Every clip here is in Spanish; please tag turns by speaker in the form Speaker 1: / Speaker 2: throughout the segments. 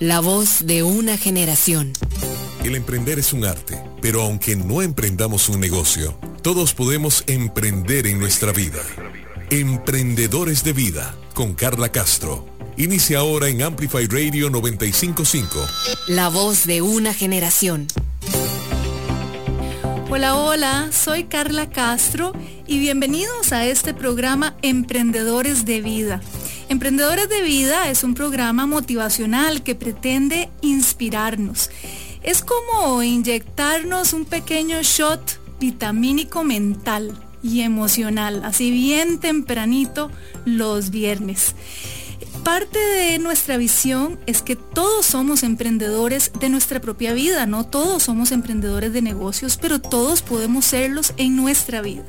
Speaker 1: La voz de una generación.
Speaker 2: El emprender es un arte, pero aunque no emprendamos un negocio, todos podemos emprender en nuestra vida. Emprendedores de Vida, con Carla Castro. Inicia ahora en Amplify Radio 955.
Speaker 1: La voz de una generación.
Speaker 3: Hola, hola, soy Carla Castro y bienvenidos a este programa Emprendedores de Vida. Emprendedores de Vida es un programa motivacional que pretende inspirarnos. Es como inyectarnos un pequeño shot vitamínico mental y emocional, así bien tempranito los viernes. Parte de nuestra visión es que todos somos emprendedores de nuestra propia vida, no todos somos emprendedores de negocios, pero todos podemos serlos en nuestra vida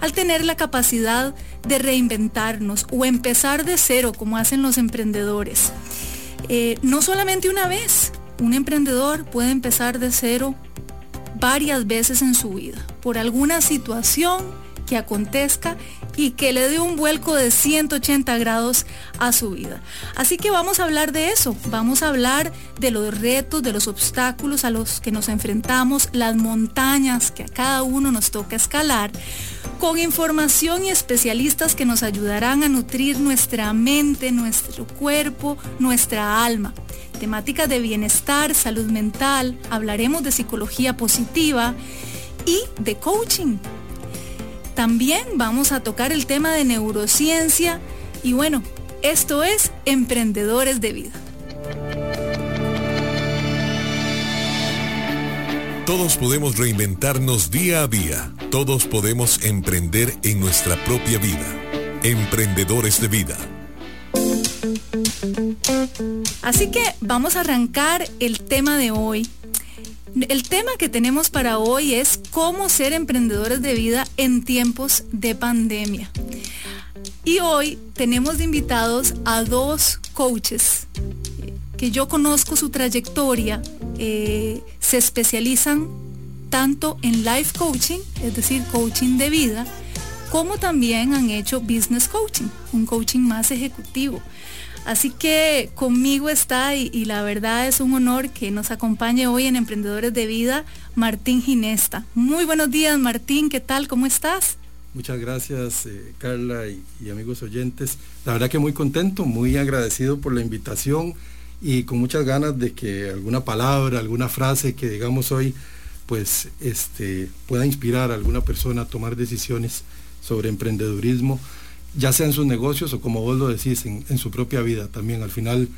Speaker 3: al tener la capacidad de reinventarnos o empezar de cero como hacen los emprendedores. Eh, no solamente una vez, un emprendedor puede empezar de cero varias veces en su vida por alguna situación que acontezca y que le dé un vuelco de 180 grados a su vida. Así que vamos a hablar de eso, vamos a hablar de los retos, de los obstáculos a los que nos enfrentamos, las montañas que a cada uno nos toca escalar, con información y especialistas que nos ayudarán a nutrir nuestra mente, nuestro cuerpo, nuestra alma. Temáticas de bienestar, salud mental, hablaremos de psicología positiva y de coaching. También vamos a tocar el tema de neurociencia y bueno, esto es Emprendedores de Vida.
Speaker 2: Todos podemos reinventarnos día a día. Todos podemos emprender en nuestra propia vida. Emprendedores de vida.
Speaker 3: Así que vamos a arrancar el tema de hoy. El tema que tenemos para hoy es cómo ser emprendedores de vida en tiempos de pandemia. Y hoy tenemos de invitados a dos coaches que yo conozco su trayectoria, eh, se especializan tanto en life coaching, es decir, coaching de vida, como también han hecho business coaching, un coaching más ejecutivo. Así que conmigo está y, la verdad es un honor que nos acompañe hoy en Emprendedores de Vida Martín Ginesta. Muy buenos días Martín, ¿qué tal? ¿Cómo estás?
Speaker 4: Muchas gracias eh, Carla y amigos oyentes. La verdad que muy contento, muy agradecido por la invitación y con muchas ganas de que alguna palabra, alguna frase que digamos hoy, pues este, pueda inspirar a alguna persona a tomar decisiones sobre emprendedurismo, ya sea en sus negocios o como vos lo decís, en, en su propia vida también. Al final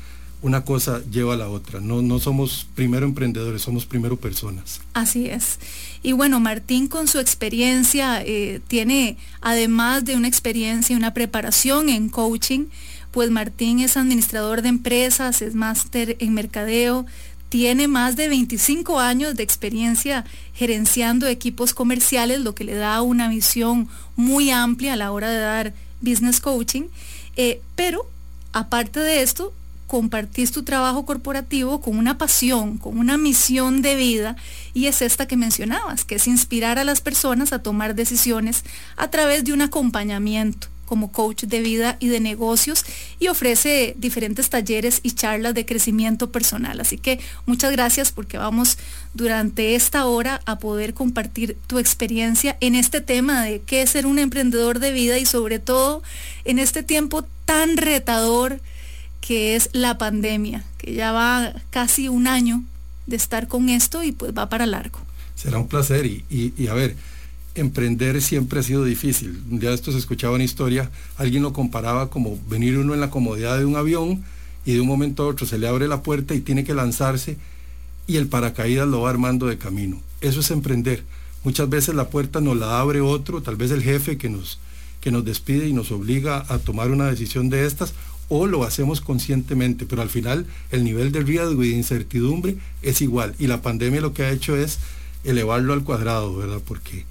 Speaker 4: una cosa lleva a la otra. No, no somos primero emprendedores, somos primero personas.
Speaker 3: Así es. Y bueno, Martín con su experiencia eh, tiene, además de una experiencia y una preparación en coaching, pues Martín es administrador de empresas, es máster en mercadeo, tiene más de 25 años de experiencia gerenciando equipos comerciales, lo que le da una visión muy amplia a la hora de dar business coaching. Eh, pero aparte de esto, compartís tu trabajo corporativo con una pasión, con una misión de vida, y es esta que mencionabas, que es inspirar a las personas a tomar decisiones a través de un acompañamiento como coach de vida y de negocios y ofrece diferentes talleres y charlas de crecimiento personal. Así que muchas gracias porque vamos durante esta hora a poder compartir tu experiencia en este tema de qué es ser un emprendedor de vida y sobre todo en este tiempo tan retador que es la pandemia, que ya va casi un año de estar con esto y pues va para largo.
Speaker 4: Será un placer y, y, y a ver, emprender siempre ha sido difícil. Un día de estos escuchaba una historia, alguien lo comparaba como venir uno en la comodidad de un avión y de un momento a otro se le abre la puerta y tiene que lanzarse y el paracaídas lo va armando de camino. Eso es emprender. Muchas veces la puerta nos la abre otro, tal vez el jefe que nos, que nos despide y nos obliga a tomar una decisión de estas, o lo hacemos conscientemente, pero al final el nivel de riesgo y de incertidumbre es igual. Y la pandemia lo que ha hecho es elevarlo al cuadrado, ¿verdad? Porque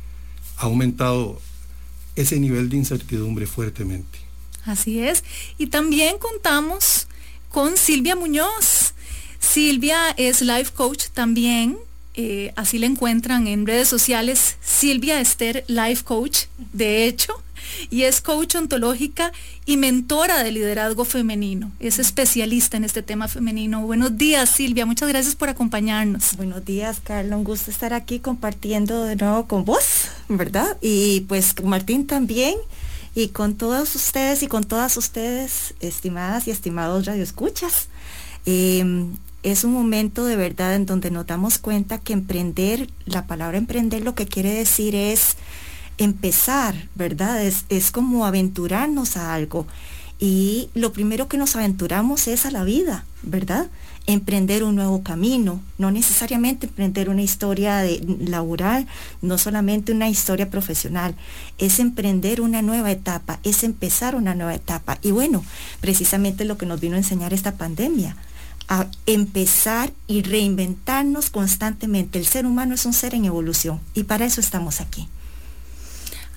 Speaker 4: ha aumentado ese nivel de incertidumbre fuertemente.
Speaker 3: Así es. Y también contamos con Silvia Muñoz. Silvia es life coach también. Eh, así la encuentran en redes sociales. Silvia Esther Life Coach, de hecho. Y es coach ontológica y mentora de liderazgo femenino. Es especialista en este tema femenino. Buenos días, Silvia. Muchas gracias por acompañarnos.
Speaker 5: Buenos días, Carla. Un gusto estar aquí compartiendo de nuevo con vos, ¿verdad? Y pues con Martín también. Y con todos ustedes y con todas ustedes, estimadas y estimados radioescuchas. Eh, es un momento de verdad en donde nos damos cuenta que emprender, la palabra emprender lo que quiere decir es empezar, ¿verdad? Es, es como aventurarnos a algo. Y lo primero que nos aventuramos es a la vida, ¿verdad? Emprender un nuevo camino, no necesariamente emprender una historia de, laboral, no solamente una historia profesional, es emprender una nueva etapa, es empezar una nueva etapa. Y bueno, precisamente lo que nos vino a enseñar esta pandemia, a empezar y reinventarnos constantemente. El ser humano es un ser en evolución y para eso estamos aquí.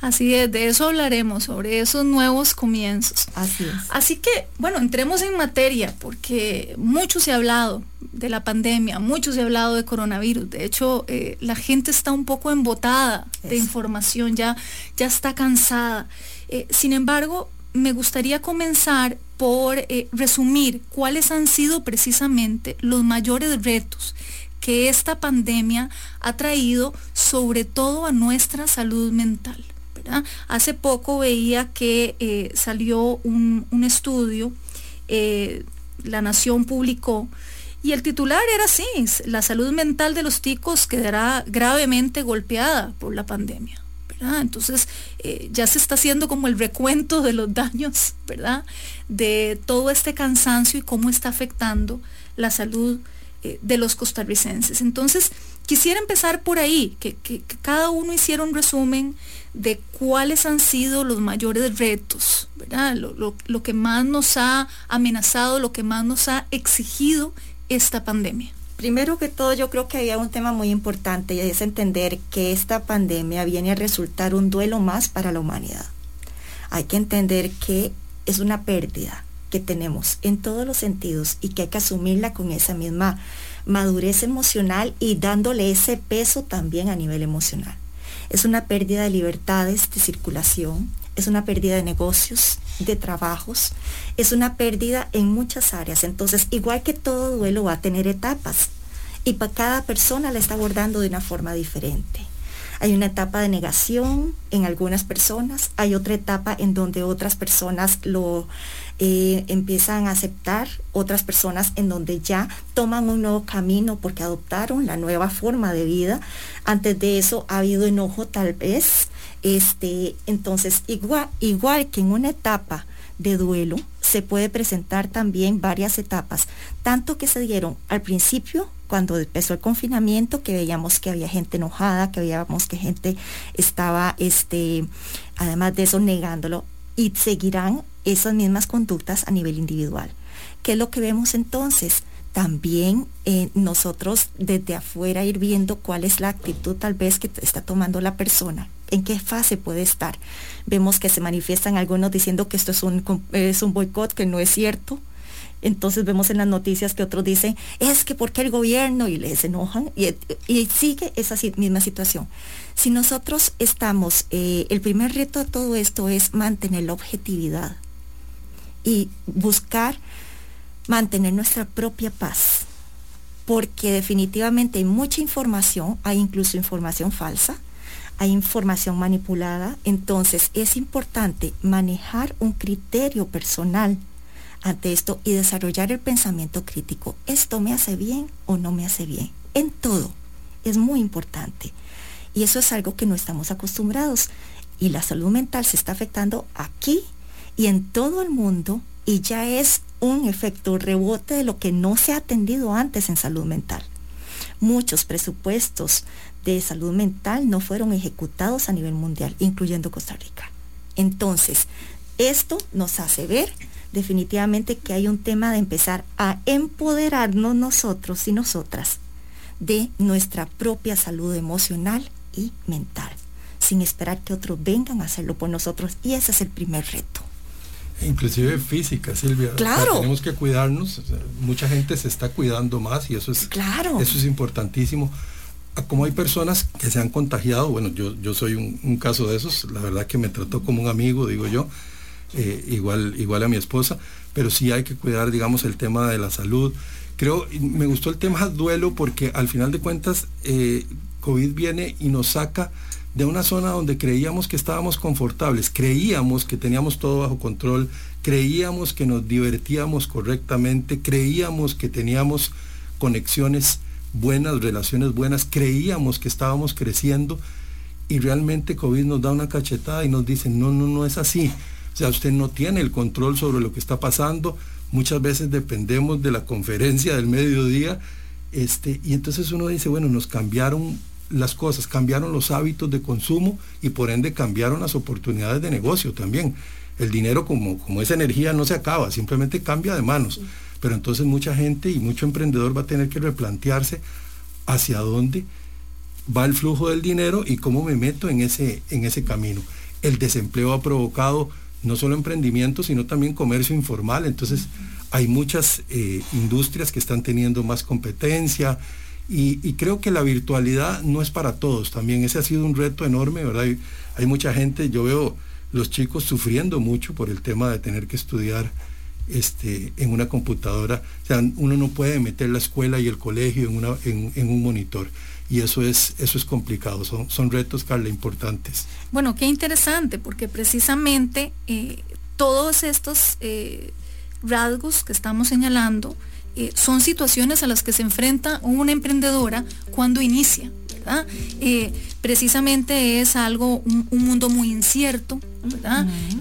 Speaker 3: Así es, de eso hablaremos, sobre esos nuevos comienzos.
Speaker 5: Así es.
Speaker 3: Así que, bueno, entremos en materia, porque mucho se ha hablado de la pandemia, mucho se ha hablado de coronavirus. De hecho, eh, la gente está un poco embotada de información, ya, ya está cansada. Eh, sin embargo, me gustaría comenzar por eh, resumir cuáles han sido precisamente los mayores retos que esta pandemia ha traído sobre todo a nuestra salud mental. Hace poco veía que eh, salió un, estudio, eh, La Nación publicó, y el titular era así, la salud mental de los ticos quedará gravemente golpeada por la pandemia. Entonces eh, ya se está haciendo como el recuento de los daños, ¿verdad? De todo este cansancio y cómo está afectando la salud de los costarricenses. Entonces, quisiera empezar por ahí, que, cada uno hiciera un resumen de cuáles han sido los mayores retos, ¿verdad? lo que más nos ha amenazado, lo que más nos ha exigido esta pandemia.
Speaker 5: Primero que todo, yo creo que había un tema muy importante y es entender que esta pandemia viene a resultar un duelo más para la humanidad. Hay que entender que es una pérdida que tenemos en todos los sentidos y que hay que asumirla con esa misma madurez emocional y dándole ese peso también a nivel emocional. Es una pérdida de libertades de circulación, es una pérdida de negocios, de trabajos, es una pérdida en muchas áreas. Entonces, igual que todo duelo va a tener etapas y para cada persona la está abordando de una forma diferente. Hay una etapa de negación en algunas personas, hay otra etapa en donde otras personas lo eh, empiezan a aceptar, otras personas en donde ya toman un nuevo camino porque adoptaron la nueva forma de vida. Antes de eso ha habido enojo tal vez, este, entonces, igual, igual que en una etapa de duelo, se puede presentar también varias etapas, tanto que se dieron al principio, cuando empezó el confinamiento, que veíamos que había gente enojada, que veíamos que gente estaba, este, además de eso, negándolo, y seguirán esas mismas conductas a nivel individual. ¿Qué es lo que vemos entonces? también eh, nosotros desde afuera ir viendo cuál es la actitud tal vez que está tomando la persona en qué fase puede estar. Vemos que se manifiestan algunos diciendo que esto es un, es un boicot, que no es cierto. Entonces vemos en las noticias que otros dicen, es que porque el gobierno y les enojan y, sigue esa misma situación. Si nosotros estamos, eh, el primer reto de todo esto es mantener la objetividad y buscar mantener nuestra propia paz, porque definitivamente hay mucha información, hay incluso información falsa, hay información manipulada, entonces es importante manejar un criterio personal ante esto y desarrollar el pensamiento crítico. ¿Esto me hace bien o no me hace bien? En todo. Es muy importante. Y eso es algo que no estamos acostumbrados. Y la salud mental se está afectando aquí y en todo el mundo y ya es un efecto rebote de lo que no se ha atendido antes en salud mental. Muchos presupuestos de salud mental no fueron ejecutados a nivel mundial, incluyendo Costa Rica. Entonces, esto nos hace ver definitivamente que hay un tema de empezar a empoderarnos nosotros y nosotras de nuestra propia salud emocional y mental, sin esperar que otros vengan a hacerlo por nosotros. Y ese es el primer reto.
Speaker 4: Inclusive física, Silvia.
Speaker 5: Claro.
Speaker 4: tenemos que cuidarnos. mucha gente se está cuidando más y eso es,
Speaker 5: claro.
Speaker 4: eso es importantísimo como hay personas que se han contagiado, bueno, yo, yo soy un, caso de esos, la verdad que me trató como un amigo, digo yo, eh, igual, igual a mi esposa, pero sí hay que cuidar, digamos, el tema de la salud. Creo, me gustó el tema duelo porque al final de cuentas, eh, COVID viene y nos saca de una zona donde creíamos que estábamos confortables, creíamos que teníamos todo bajo control, creíamos que nos divertíamos correctamente, creíamos que teníamos conexiones buenas, relaciones buenas, creíamos que estábamos creciendo y realmente COVID nos da una cachetada y nos dice, no, no, no es así. O sea, usted no tiene el control sobre lo que está pasando. Muchas veces dependemos de la conferencia del mediodía. Este, y entonces uno dice, bueno, nos cambiaron las cosas, cambiaron los hábitos de consumo y por ende cambiaron las oportunidades de negocio también. El dinero como, como esa energía no se acaba, simplemente cambia de manos. Pero entonces mucha gente y mucho emprendedor va a tener que replantearse hacia dónde va el flujo del dinero y cómo me meto en ese, en ese camino. El desempleo ha provocado no solo emprendimiento, sino también comercio informal. Entonces hay muchas eh, industrias que están teniendo más competencia y, creo que la virtualidad no es para todos también. Ese ha sido un reto enorme, ¿verdad? Hay, mucha gente, yo veo los chicos sufriendo mucho por el tema de tener que estudiar este, en una computadora. O sea, uno no puede meter la escuela y el colegio en, una, en, un monitor. Y eso es, eso es complicado. Son, son retos, Carla, importantes.
Speaker 3: Bueno, qué interesante, porque precisamente eh, todos estos eh, rasgos que estamos señalando eh, son situaciones a las que se enfrenta una emprendedora cuando inicia. Eh, precisamente es algo, un, mundo muy incierto,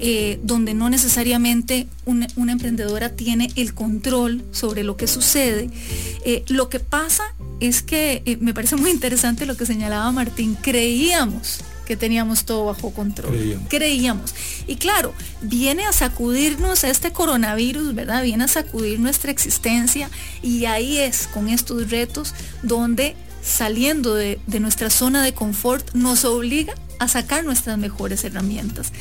Speaker 3: eh, donde no necesariamente una, emprendedora tiene el control sobre lo que sucede. Eh, lo que pasa es que me parece muy interesante lo que señalaba Martín, creíamos que teníamos todo bajo control. Creíamos. Creíamos. Y claro, viene a sacudirnos este coronavirus, ¿verdad? Viene a sacudir nuestra existencia y ahí es con estos retos donde saliendo de, nuestra zona de confort nos obliga a sacar nuestras mejores herramientas.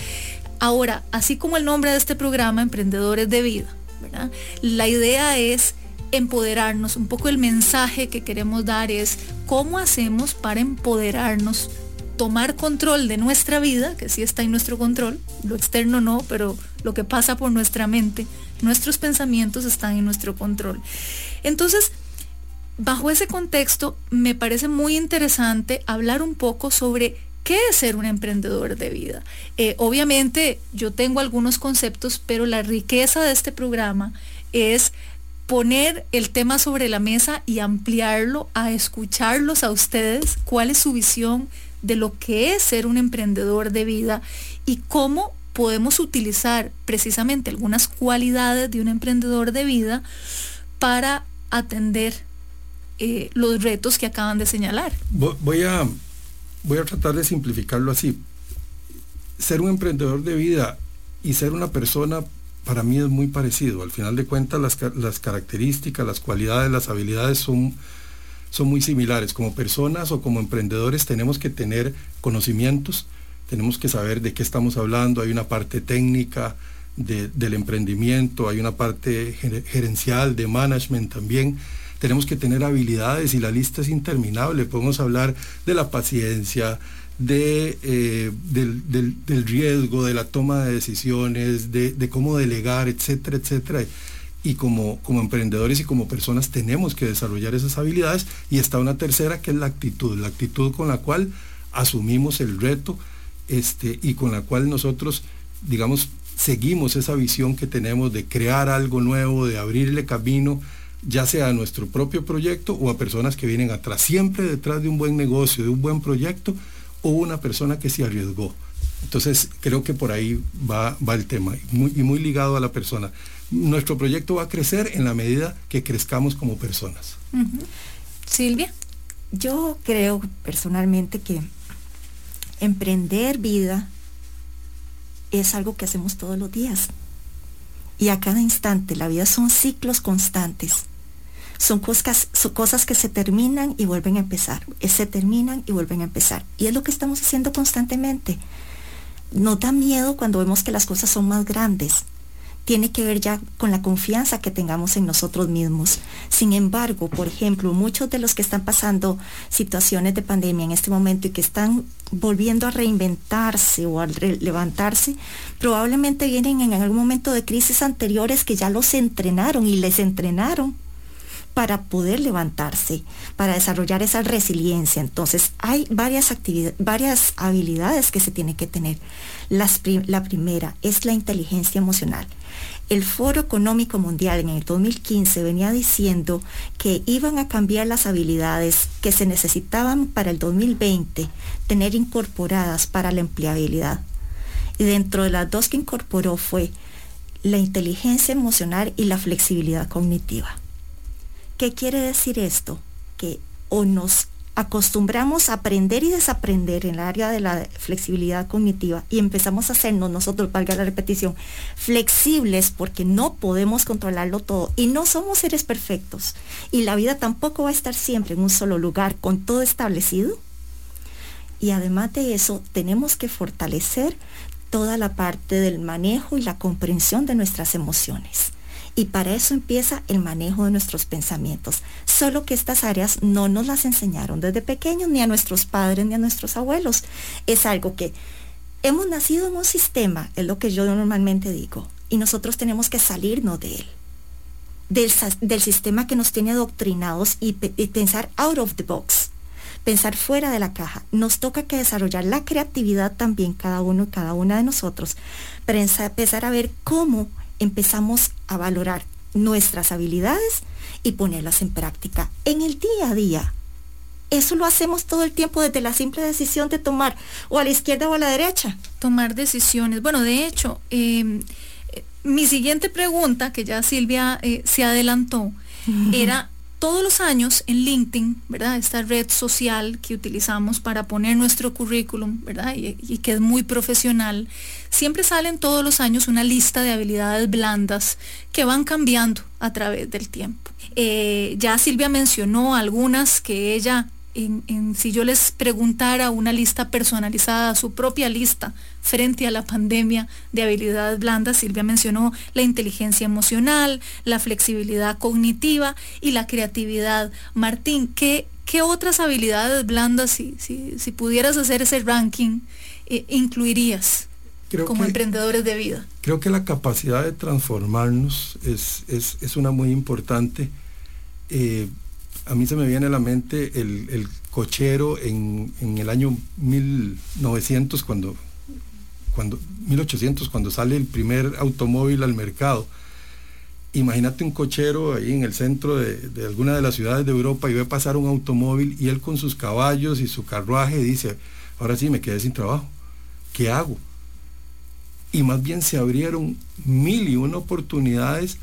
Speaker 3: Ahora, así como el nombre de este programa, Emprendedores de Vida, la idea es empoderarnos. Un poco el mensaje que queremos dar es cómo hacemos para empoderarnos, tomar control de nuestra vida, que sí está en nuestro control, lo externo no, pero lo que pasa por nuestra mente, nuestros pensamientos están en nuestro control. Entonces, bajo ese contexto, me parece muy interesante hablar un poco sobre qué es ser un emprendedor de vida. Eh, obviamente yo tengo algunos conceptos, pero la riqueza de este programa es poner el tema sobre la mesa y ampliarlo a escucharlos a ustedes, cuál es su visión de lo que es ser un emprendedor de vida y cómo podemos utilizar precisamente algunas cualidades de un emprendedor de vida para atender eh, los retos que acaban de señalar.
Speaker 4: Voy a, voy a tratar de simplificarlo así. Ser un emprendedor de vida y ser una persona para mí es muy parecido. Al final de cuentas las, las características, las cualidades, las habilidades son, son muy similares. Como personas o como emprendedores tenemos que tener conocimientos, tenemos que saber de qué estamos hablando, hay una parte técnica del emprendimiento, hay una parte gerencial, de management también tenemos que tener habilidades y la lista es interminable. Podemos hablar de la paciencia, de, eh, del, riesgo, de la toma de decisiones, de, cómo delegar, etcétera, etcétera. Y como, como emprendedores y como personas tenemos que desarrollar esas habilidades. Y está una tercera que es la actitud, la actitud con la cual asumimos el reto este, y con la cual nosotros, digamos, seguimos esa visión que tenemos de crear algo nuevo, de abrirle camino ya sea a nuestro propio proyecto o a personas que vienen atrás. Siempre detrás de un buen negocio, de un buen proyecto o una persona que se arriesgó. Entonces creo que por ahí va, va el tema y muy ligado a la persona. Nuestro proyecto va a crecer en la medida que crezcamos como personas.
Speaker 3: Silvia.
Speaker 5: Yo creo personalmente que emprender vida es algo que hacemos todos los días y a cada instante. La vida son ciclos constantes. Son cosas, son cosas que se terminan y vuelven a empezar. Se terminan y vuelven a empezar. Y es lo que estamos haciendo constantemente. Nos da miedo cuando vemos que las cosas son más grandes, tiene que ver ya con la confianza que tengamos en nosotros mismos. Sin embargo, por ejemplo, muchos de los que están pasando situaciones de pandemia en este momento y que están volviendo a reinventarse o a levantarse, probablemente vienen en algún momento de crisis anteriores que ya los entrenaron y les entrenaron para poder levantarse, para desarrollar esa resiliencia. Entonces, hay varias, varias habilidades que se tienen que tener. la primera es la inteligencia emocional. El Foro Económico Mundial en el 2015 venía diciendo que iban a cambiar las habilidades que se necesitaban para el 2020 tener incorporadas para la empleabilidad. Y dentro de las dos que incorporó fue la inteligencia emocional y la flexibilidad cognitiva. ¿Qué quiere decir esto? Que o nos acostumbramos a aprender y desaprender en el área de la flexibilidad cognitiva y empezamos a hacernos nosotros, valga la repetición, flexibles porque no podemos controlarlo todo y no somos seres perfectos y la vida tampoco va a estar siempre en un solo lugar con todo establecido. Y además de eso, tenemos que fortalecer toda la parte del manejo y la comprensión de nuestras emociones. Y para eso empieza el manejo de nuestros pensamientos. Solo que estas áreas no nos las enseñaron desde pequeños, ni a nuestros padres, ni a nuestros abuelos. Es algo que hemos nacido en un sistema, es lo que yo normalmente digo, y nosotros tenemos que salirnos de él. Del, sistema que nos tiene adoctrinados y, y pensar out of the box pensar fuera de la caja. Nos toca que desarrollar la creatividad también cada uno y cada una de nosotros para empezar a ver cómo empezamos a valorar nuestras habilidades y ponerlas en práctica en el día a día. Eso lo hacemos todo el tiempo desde la simple decisión de tomar o a la izquierda o a la derecha.
Speaker 3: Tomar decisiones. Bueno, de hecho, em, eh, mi siguiente pregunta, que ya Silvia eh, se adelantó, era todos los años en LinkedIn, ¿verdad? Esta red social que utilizamos para poner nuestro currículum, ¿verdad? Y, que es muy profesional, siempre salen todos los años una lista de habilidades blandas que van cambiando a través del tiempo. Eh, ya Silvia mencionó algunas que ella si yo les preguntara una lista personalizada, su propia lista frente a la pandemia de habilidades blandas, Silvia mencionó la inteligencia emocional, la flexibilidad cognitiva y la creatividad. Martín, ¿qué, qué otras habilidades blandas, si, si, pudieras hacer ese ranking, eh, incluirías? como emprendedores de vida.
Speaker 4: Creo que la capacidad de transformarnos es, es, una muy importante. Eh, a mí se me viene a la mente el, cochero en, el año 1900, cuando, cuando, 1800, cuando sale el primer automóvil al mercado. Imagínate un cochero ahí en el centro de, alguna de las ciudades de Europa y ve pasar un automóvil y él con sus caballos y su carruaje dice, ahora sí me quedé sin trabajo, ¿qué hago? Y más bien se abrieron mil y una oportunidades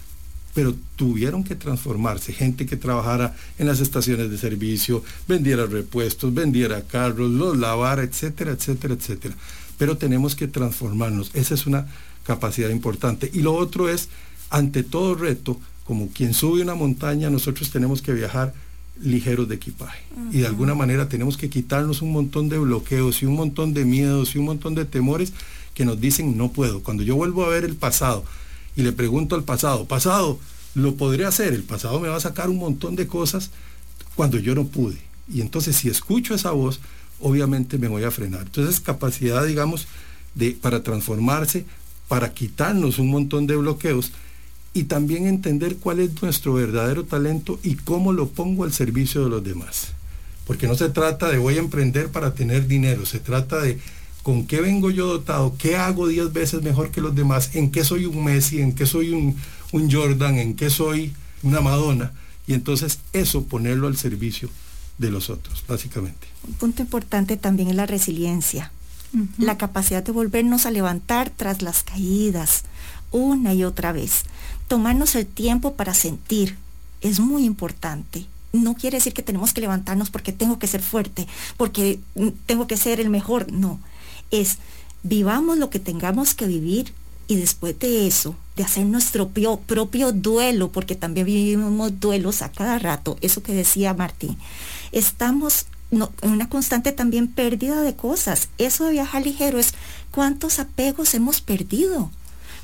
Speaker 4: pero tuvieron que transformarse, gente que trabajara en las estaciones de servicio, vendiera repuestos, vendiera carros, los lavara, etcétera, etcétera, etcétera. Pero tenemos que transformarnos, esa es una capacidad importante. Y lo otro es, ante todo reto, como quien sube una montaña, nosotros tenemos que viajar ligeros de equipaje. Y de alguna manera tenemos que quitarnos un montón de bloqueos y un montón de miedos y un montón de temores que nos dicen no puedo. Cuando yo vuelvo a ver el pasado, y le pregunto al pasado, pasado, ¿lo podré hacer? El pasado me va a sacar un montón de cosas cuando yo no pude. Y entonces si escucho esa voz, obviamente me voy a frenar. Entonces capacidad, digamos, de, para transformarse, para quitarnos un montón de bloqueos y también entender cuál es nuestro verdadero talento y cómo lo pongo al servicio de los demás. Porque no se trata de voy a emprender para tener dinero, se trata de con qué vengo yo dotado, qué hago diez veces mejor que los demás, en qué soy un Messi, en qué soy un, Jordan, en qué soy una Madonna. Y entonces eso ponerlo al servicio de los otros, básicamente.
Speaker 5: Un punto importante también es la resiliencia, la capacidad de volvernos a levantar tras las caídas, una y otra vez. Tomarnos el tiempo para sentir es muy importante. No quiere decir que tenemos que levantarnos porque tengo que ser fuerte, porque tengo que ser el mejor. No, es vivamos lo que tengamos que vivir y después de eso, de hacer nuestro propio, duelo, porque también vivimos duelos a cada rato, eso que decía Martín, estamos en una constante también pérdida de cosas. Eso de viajar ligero es cuántos apegos hemos perdido,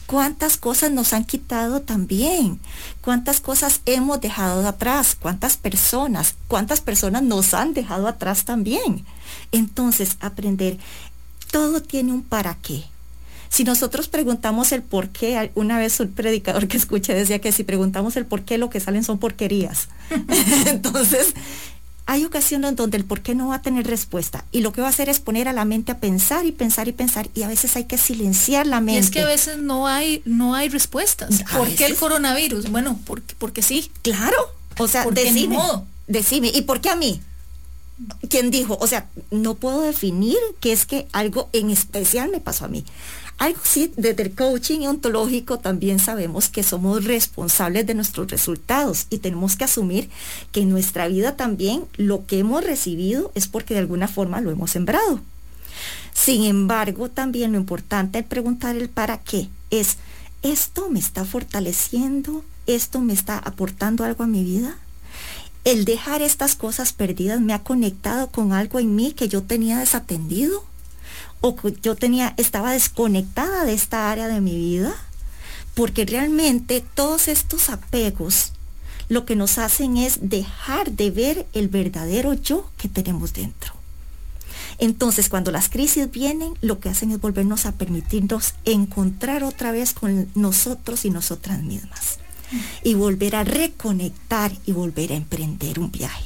Speaker 5: cuántas cosas nos han quitado también, cuántas cosas hemos dejado atrás, cuántas personas, cuántas personas nos han dejado atrás también. Entonces, aprender, todo tiene un para qué. Si nosotros preguntamos el por qué, una vez un predicador que escuché decía que si preguntamos el por qué, lo que salen son porquerías. Entonces, hay ocasiones donde el por qué no va a tener respuesta y lo que va a hacer es poner a la mente a pensar y pensar y pensar y a veces hay que silenciar la mente.
Speaker 3: es que a veces no hay no hay respuestas. ¿Por qué el coronavirus? Bueno, porque, porque sí.
Speaker 5: Claro. O sea, decime, decime, ¿y por qué a mí? ¿Quién dijo? O sea, no puedo definir que es que algo en especial me pasó a mí. Algo sí, desde el coaching ontológico también sabemos que somos responsables de nuestros resultados y tenemos que asumir que en nuestra vida también lo que hemos recibido es porque de alguna forma lo hemos sembrado. Sin embargo, también lo importante es preguntar el para qué es, ¿esto me está fortaleciendo? ¿Esto me está aportando algo a mi vida? El dejar estas cosas perdidas me ha conectado con algo en mí que yo tenía desatendido o yo tenía, estaba desconectada de esta área de mi vida, porque realmente todos estos apegos lo que nos hacen es dejar de ver el verdadero yo que tenemos dentro. Entonces, cuando las crisis vienen, lo que hacen es volvernos a permitirnos encontrar otra vez con nosotros y nosotras mismas. Y volver a reconectar y volver a emprender un viaje.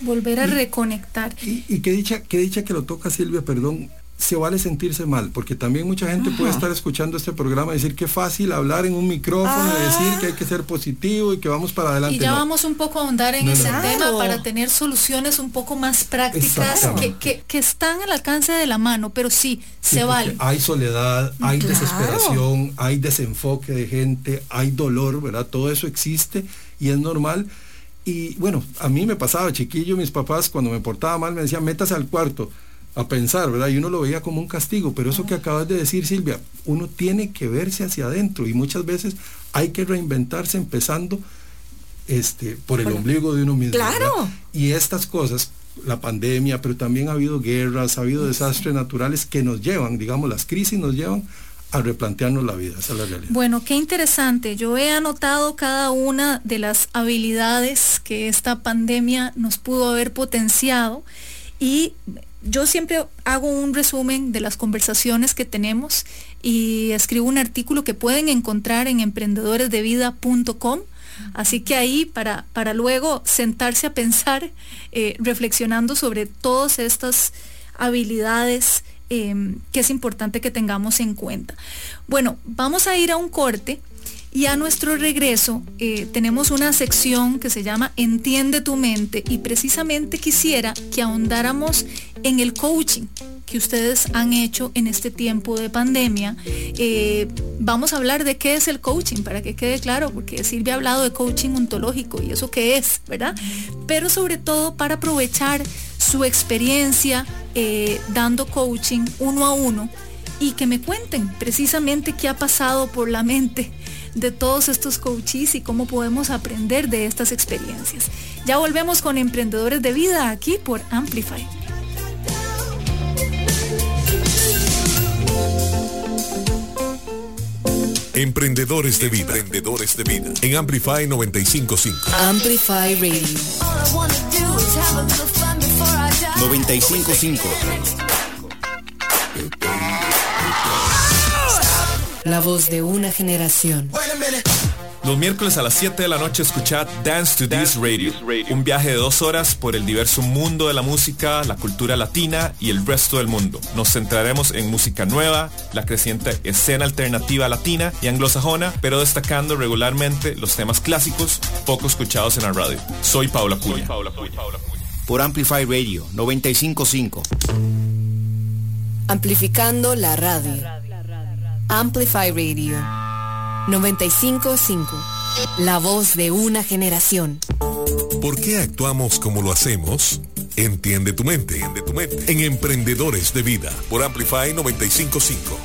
Speaker 3: Volver a reconectar.
Speaker 4: Y, y qué dicha, qué dicha que lo toca Silvia, perdón, se vale sentirse mal, porque también mucha gente puede estar escuchando este programa y decir que fácil hablar en un micrófono y decir que hay que ser positivo y que vamos para adelante.
Speaker 3: Y ya vamos un poco a ahondar en ese tema para tener soluciones un poco más prácticas que, que, están al alcance de la mano, pero sí, se vale.
Speaker 4: Hay soledad, hay desesperación, hay desenfoque de gente, hay dolor, ¿verdad? Todo eso existe y es normal. Y bueno, a mí me pasaba chiquillo, mis papás cuando me portaba mal me decían, métase al cuarto a pensar, ¿verdad? Y uno lo veía como un castigo, pero eso que acabas de decir, Silvia, uno tiene que verse hacia adentro y muchas veces hay que reinventarse empezando este, por el ombligo de uno mismo.
Speaker 5: Claro.
Speaker 4: Y estas cosas, la pandemia, pero también ha habido guerras, ha habido desastres naturales que nos llevan, digamos, las crisis nos llevan a replantearnos la vida, esa es la realidad.
Speaker 3: Bueno, qué interesante. Yo he anotado cada una de las habilidades que esta pandemia nos pudo haber potenciado y yo siempre hago un resumen de las conversaciones que tenemos y escribo un artículo que pueden encontrar en emprendedoresdevida.com. Así que ahí para, para luego sentarse a pensar, eh, reflexionando sobre todas estas habilidades em, que es importante que tengamos en cuenta. Bueno, vamos a ir a un corte y a nuestro regreso eh, tenemos una sección que se llama Entiende tu mente y precisamente quisiera que ahondáramos en el coaching que ustedes han hecho en este tiempo de pandemia. Eh, vamos a hablar de qué es el coaching, para que quede claro, porque Silvia ha hablado de coaching ontológico y eso qué es, ¿verdad? Pero sobre todo para aprovechar su experiencia eh, dando coaching uno a uno y que me cuenten precisamente qué ha pasado por la mente de todos estos coaches y cómo podemos aprender de estas experiencias. Ya volvemos con Emprendedores de Vida aquí por Amplify.
Speaker 2: Emprendedores de vida. Emprendedores de vida. En Amplify 955.
Speaker 1: Amplify Radio.
Speaker 6: 955.
Speaker 1: La voz de una generación.
Speaker 7: Los miércoles a las 7 de la noche escuchad Dance to This Radio, un viaje de dos horas por el diverso mundo de la música, la cultura latina y el resto del mundo. Nos centraremos en música nueva, la creciente escena alternativa latina y anglosajona, pero destacando regularmente los temas clásicos poco escuchados en la radio. Soy Paula Puya.
Speaker 6: Por Amplify Radio 955.
Speaker 1: Amplificando la radio. Amplify Radio 955. La voz de una generación.
Speaker 2: ¿Por qué actuamos como lo hacemos? Entiende tu mente, entiende tu mente. En Emprendedores de Vida por Amplify 955.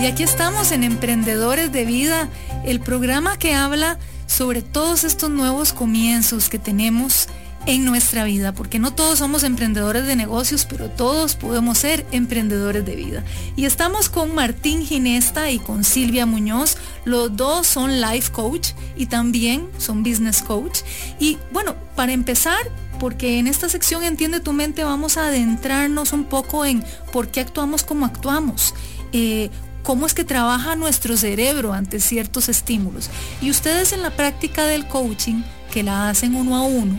Speaker 3: Y aquí estamos en Emprendedores de Vida, el programa que habla sobre todos estos nuevos comienzos que tenemos en nuestra vida, porque no todos somos emprendedores de negocios, pero todos podemos ser emprendedores de vida. Y estamos con Martín Ginesta y con Silvia Muñoz. Los dos son life coach y también son business coach. Y bueno, para empezar, porque en esta sección Entiende tu mente vamos a adentrarnos un poco en por qué actuamos como actuamos. Eh, cómo es que trabaja nuestro cerebro ante ciertos estímulos. Y ustedes en la práctica del coaching, que la hacen uno a uno,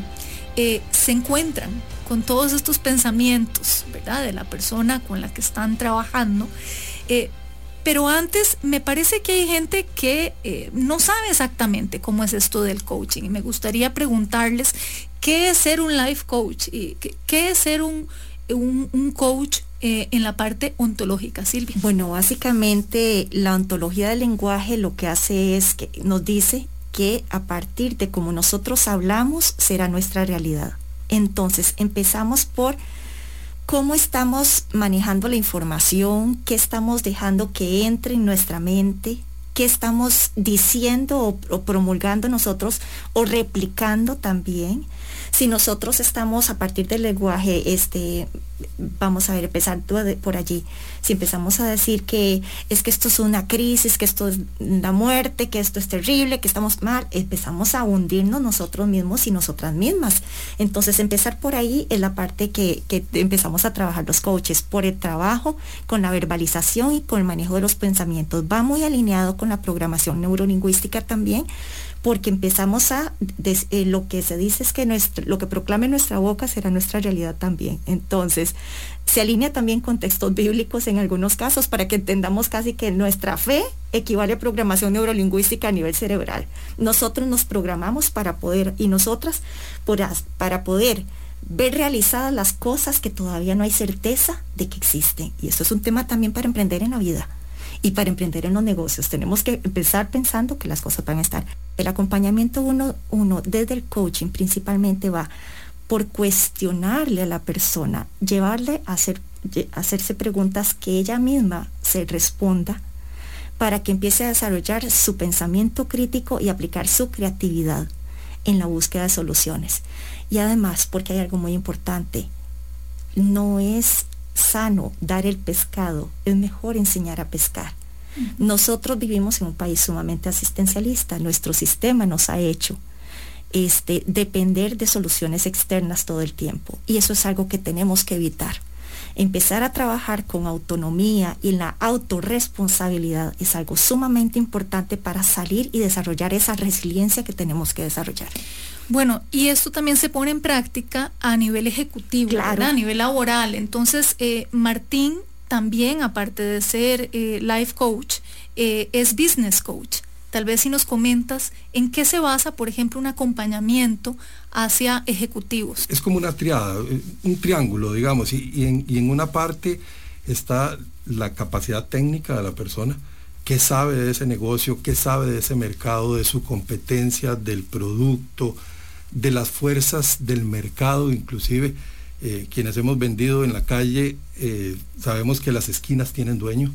Speaker 3: eh, se encuentran con todos estos pensamientos, ¿verdad? De la persona con la que están trabajando. Eh, pero antes me parece que hay gente que eh, no sabe exactamente cómo es esto del coaching y me gustaría preguntarles qué es ser un life coach y qué, es ser un, un, coach en la parte ontológica, Silvia.
Speaker 5: Bueno, básicamente la ontología del lenguaje lo que hace es que nos dice que a partir de cómo nosotros hablamos será nuestra realidad. Entonces empezamos por cómo estamos manejando la información, qué estamos dejando que entre en nuestra mente, qué estamos diciendo o, promulgando nosotros o replicando también si nosotros estamos a partir del lenguaje, este, vamos a ver, empezar por allí, si empezamos a decir que es que esto es una crisis, que esto es la muerte, que esto es terrible, que estamos mal, empezamos a hundirnos nosotros mismos y nosotras mismas. Entonces empezar por ahí es la parte que, que empezamos a trabajar los coaches, por el trabajo, con la verbalización y con el manejo de los pensamientos. Va muy alineado con la programación neurolingüística también porque empezamos a, eh, lo que se dice es que lo que proclame nuestra boca será nuestra realidad también. Entonces, se alinea también con textos bíblicos en algunos casos para que entendamos casi que nuestra fe equivale a programación neurolingüística a nivel cerebral. Nosotros nos programamos para poder, y nosotras, para poder ver realizadas las cosas que todavía no hay certeza de que existen. Y eso es un tema también para emprender en la vida y para emprender en los negocios. Tenemos que empezar pensando que las cosas van a estar. El acompañamiento uno, uno desde el coaching principalmente va por cuestionarle a la persona, llevarle a, hacer, hacerse preguntas que ella misma se responda para que empiece a desarrollar su pensamiento crítico y aplicar su creatividad en la búsqueda de soluciones. Y además, porque hay algo muy importante, no es sano dar el pescado, es mejor enseñar a pescar. Nosotros vivimos en un país sumamente asistencialista, nuestro sistema nos ha hecho este, depender de soluciones externas todo el tiempo y eso es algo que tenemos que evitar. Empezar a trabajar con autonomía y la autorresponsabilidad es algo sumamente importante para salir y desarrollar esa resiliencia que tenemos que desarrollar.
Speaker 3: Bueno, y esto también se pone en práctica a nivel ejecutivo, a nivel laboral. Entonces, eh, Martín también, aparte de ser eh, life coach, eh, es business coach. Tal vez si nos comentas en qué se basa, por ejemplo, un acompañamiento hacia ejecutivos.
Speaker 4: Es como una triada, un triángulo, digamos, y, en, una parte está la capacidad técnica de la persona, qué sabe de ese negocio, qué sabe de ese mercado, de su competencia, del producto, de las fuerzas del mercado, inclusive eh, quienes hemos vendido en la calle, eh, sabemos que las esquinas tienen dueño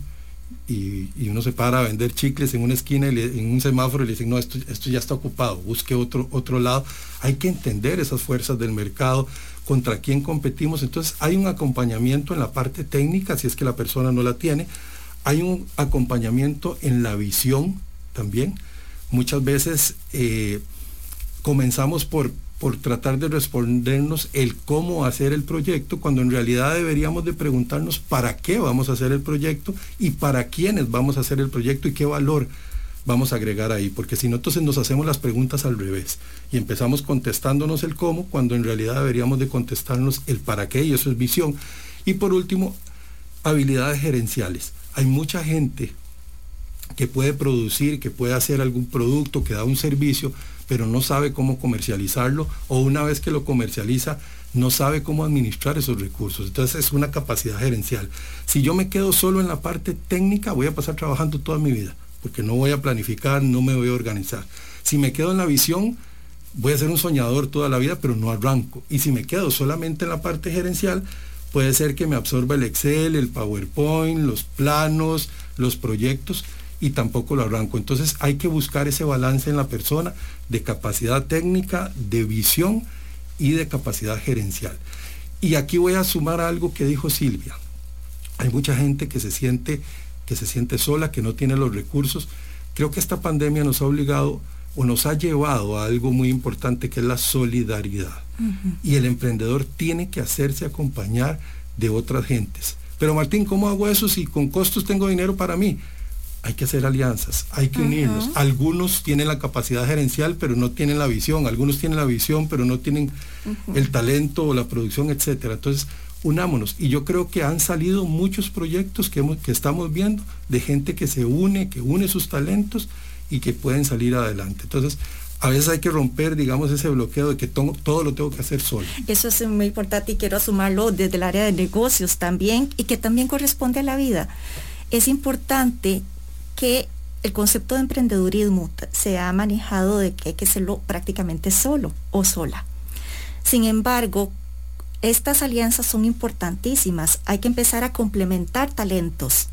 Speaker 4: y, uno se para a vender chicles en una esquina, y en un semáforo y le dicen, no, esto, esto ya está ocupado, busque otro, otro lado. Hay que entender esas fuerzas del mercado, contra quién competimos. Entonces hay un acompañamiento en la parte técnica, si es que la persona no la tiene. Hay un acompañamiento en la visión también. Muchas veces eh, comenzamos por, por tratar de respondernos el cómo hacer el proyecto, cuando en realidad deberíamos de preguntarnos para qué vamos a hacer el proyecto y para quiénes vamos a hacer el proyecto y qué valor vamos a agregar ahí, porque si no, entonces nos hacemos las preguntas al revés y empezamos contestándonos el cómo, cuando en realidad deberíamos de contestarnos el para qué y eso es visión. Y por último, habilidades gerenciales. Hay mucha gente que puede producir, que puede hacer algún producto, que da un servicio, pero no sabe cómo comercializarlo o una vez que lo comercializa no sabe cómo administrar esos recursos. Entonces es una capacidad gerencial. Si yo me quedo solo en la parte técnica, voy a pasar trabajando toda mi vida, porque no voy a planificar, no me voy a organizar. Si me quedo en la visión, voy a ser un soñador toda la vida, pero no arranco. Y si me quedo solamente en la parte gerencial, puede ser que me absorba el Excel, el PowerPoint, los planos, los proyectos y tampoco lo arranco. Entonces hay que buscar ese balance en la persona de capacidad técnica, de visión y de capacidad gerencial. Y aquí voy a sumar algo que dijo Silvia. Hay mucha gente que se siente que se siente sola, que no tiene los recursos. Creo que esta pandemia nos ha obligado o nos ha llevado a algo muy importante que es la solidaridad. Y el emprendedor tiene que hacerse acompañar de otras gentes. Pero Martín, ¿cómo hago eso si con costos tengo dinero para mí? Hay que hacer alianzas, hay que unirnos. Algunos tienen la capacidad gerencial, pero no tienen la visión. Algunos tienen la visión, pero no tienen el talento o la producción, etcétera. Entonces, unámonos. Y yo creo que han salido muchos proyectos que, que estamos viendo de gente que se une, que une sus talentos y que pueden salir adelante. Entonces, a veces hay que romper, digamos, ese bloqueo de que todo, lo tengo que hacer solo.
Speaker 5: Eso es muy importante y quiero sumarlo desde el área de negocios también y que también corresponde a la vida. Es importante que el concepto de emprendedurismo se ha manejado de que hay que hacerlo prácticamente solo o sola. Sin embargo, estas alianzas son importantísimas. Hay que empezar a complementar talentos.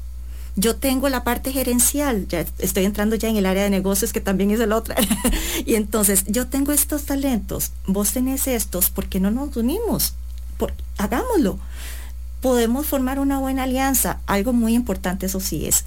Speaker 5: Yo tengo la parte gerencial, ya estoy entrando ya en el área de negocios que también es el otra. y entonces, yo tengo estos talentos, vos tenés estos, ¿por qué no nos unimos? hagámoslo. Podemos formar una buena alianza. Algo muy importante, eso sí, es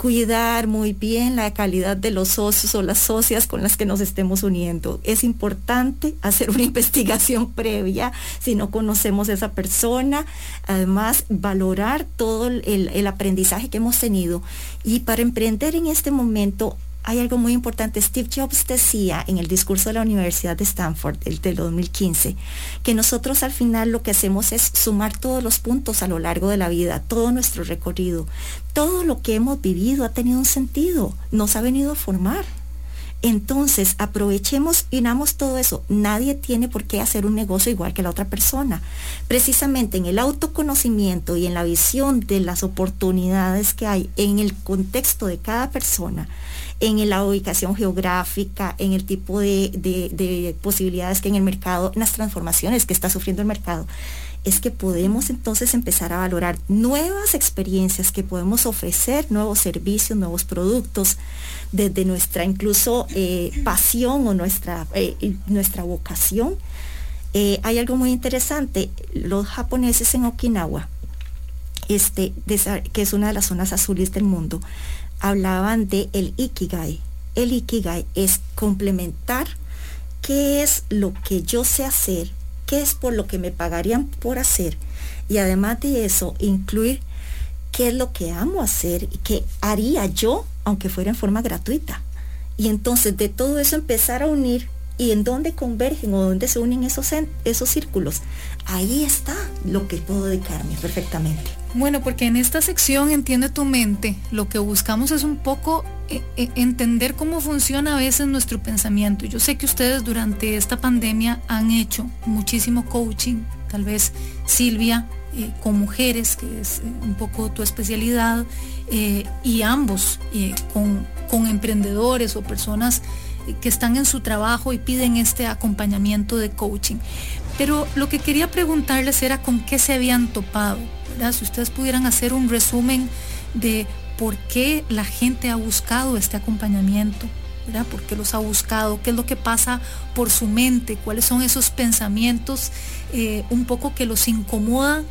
Speaker 5: cuidar muy bien la calidad de los socios o las socias con las que nos estemos uniendo. Es importante hacer una investigación previa si no conocemos a esa persona, además valorar todo el, el aprendizaje que hemos tenido y para emprender en este momento hay algo muy importante. Steve Jobs decía en el discurso de la Universidad de Stanford del, del, 2015 que nosotros al final lo que hacemos es sumar todos los puntos a lo largo de la vida, todo nuestro recorrido. Todo lo que hemos vivido ha tenido un sentido, nos ha venido a formar. Entonces, aprovechemos y unamos todo eso. Nadie tiene por qué hacer un negocio igual que la otra persona. Precisamente en el autoconocimiento y en la visión de las oportunidades que hay en el contexto de cada persona, en la ubicación geográfica, en el tipo de, posibilidades que en el mercado, en las transformaciones que está sufriendo el mercado, es que podemos entonces empezar a valorar nuevas experiencias que podemos ofrecer, nuevos servicios, nuevos productos, desde nuestra incluso eh, pasión o nuestra, eh, nuestra vocación. Eh, hay algo muy interesante, los japoneses en Okinawa, este, que es una de las zonas azules del mundo, hablaban de el ikigai. El ikigai es complementar qué es lo que yo sé hacer, qué es por lo que me pagarían por hacer y además de eso incluir qué es lo que amo hacer y qué haría yo aunque fuera en forma gratuita. Y entonces de todo eso empezar a unir y en dónde convergen o dónde se unen esos, esos círculos. Ahí está lo que puedo dedicarme perfectamente.
Speaker 3: Bueno, porque en esta sección Entiende tu mente, lo que buscamos es un poco eh, eh, entender cómo funciona a veces nuestro pensamiento. Yo sé que ustedes durante esta pandemia han hecho muchísimo coaching, tal vez Silvia eh, con mujeres, que es un poco tu especialidad, y ambos con, con emprendedores o personas que están en su trabajo y piden este acompañamiento de coaching. Pero lo que quería preguntarles era con qué se habían topado, Si ustedes pudieran hacer un resumen de por qué la gente ha buscado este acompañamiento, ¿verdad? ¿Por qué los ha buscado? ¿Qué es lo que pasa por su mente? ¿Cuáles son esos pensamientos eh, un poco que los incomodan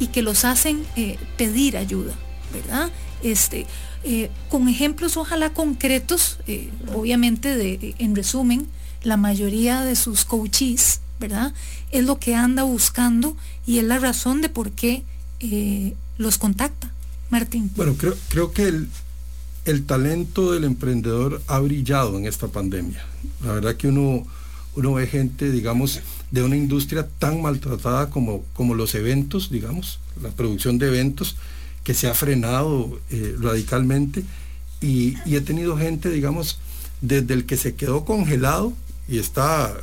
Speaker 3: y que los hacen eh, pedir ayuda, ¿verdad? Este, eh, con ejemplos ojalá concretos, obviamente de, en resumen, la mayoría de sus coaches, ¿verdad? Es lo que anda buscando y es la razón de por qué eh, los contacta. Martín.
Speaker 4: Bueno, creo, creo que el, el, talento del emprendedor ha brillado en esta pandemia. La verdad que uno, uno ve gente, digamos, de una industria tan maltratada como, como los eventos, digamos, la producción de eventos, que se ha frenado eh, radicalmente y, he tenido gente, digamos, desde el que se quedó congelado y está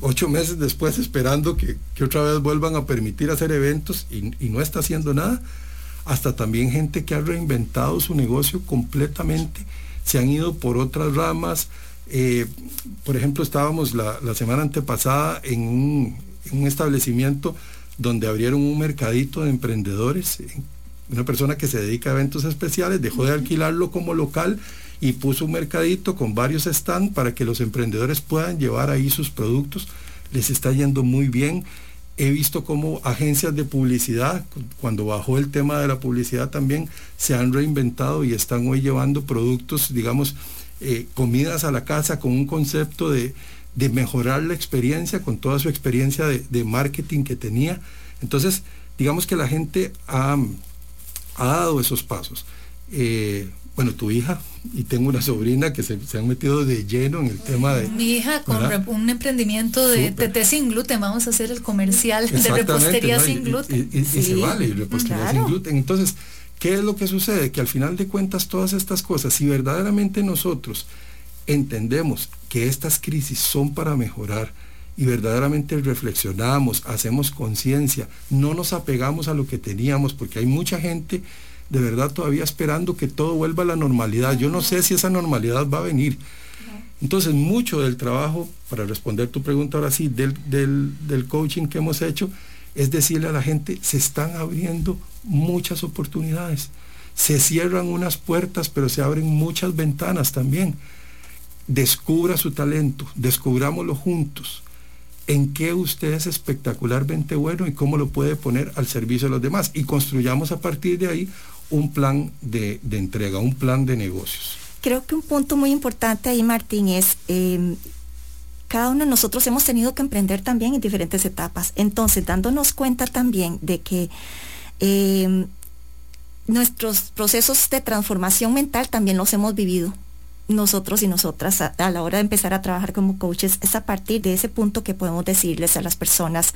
Speaker 4: ocho meses después esperando que, otra vez vuelvan a permitir hacer eventos y, no está haciendo nada, hasta también gente que ha reinventado su negocio completamente, se han ido por otras ramas. Eh, por ejemplo, estábamos la, semana antepasada en un, en un, establecimiento donde abrieron un mercadito de emprendedores. Una persona que se dedica a eventos especiales, dejó de alquilarlo como local y puso un mercadito con varios stands para que los emprendedores puedan llevar ahí sus productos. les está yendo muy bien. He visto cómo agencias de publicidad, cuando bajó el tema de la publicidad también, se han reinventado y están hoy llevando productos, digamos, eh, comidas a la casa con un concepto de, mejorar la experiencia, con toda su experiencia de, marketing que tenía. Entonces, digamos que la gente ha, dado esos pasos. Eh, bueno, tu hija y tengo una sobrina que se, han metido de lleno en el tema de...
Speaker 3: Mi hija con un emprendimiento de té sin gluten, vamos a hacer el comercial de repostería sin gluten.
Speaker 4: Y, se vale, repostería sin gluten. Entonces, ¿qué es lo que sucede? Que al final de cuentas todas estas cosas, si verdaderamente nosotros entendemos que estas crisis son para mejorar, y verdaderamente reflexionamos, hacemos conciencia, no nos apegamos a lo que teníamos, porque hay mucha gente de verdad todavía esperando que todo vuelva a la normalidad. Yo no sé si esa normalidad va a venir. Entonces, mucho del trabajo, para responder tu pregunta ahora sí, del, del, coaching que hemos hecho, es decirle a la gente, se están abriendo muchas oportunidades. Se cierran unas puertas, pero se abren muchas ventanas también. Descubra su talento, descubrámoslo juntos en qué usted es espectacularmente bueno y cómo lo puede poner al servicio de los demás. Y construyamos a partir de ahí un plan de, entrega, un plan de negocios.
Speaker 5: Creo que un punto muy importante ahí, Martín, es em, cada uno de nosotros hemos tenido que emprender también en diferentes etapas. Entonces, dándonos cuenta también de que em, nuestros procesos de transformación mental también los hemos vivido nosotros y nosotras a, la hora de empezar a trabajar como coaches, es a partir de ese punto que podemos decirles a las personas,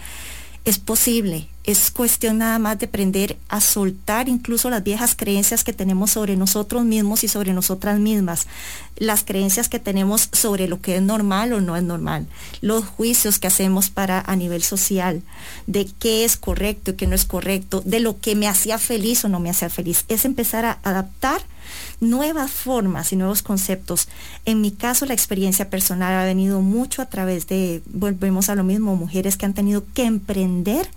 Speaker 5: es posible, es cuestión nada más de aprender a soltar incluso las viejas creencias que tenemos sobre nosotros mismos y sobre nosotras mismas, las creencias que tenemos sobre lo que es normal o no es normal, los juicios que hacemos para a nivel social, de qué es correcto y qué no es correcto, de lo que me hacía feliz o no me hacía feliz, es empezar a adaptar nuevas formas y nuevos conceptos. En mi caso, la experiencia personal ha venido mucho a través de, volvemos a lo mismo, mujeres que han tenido que emprender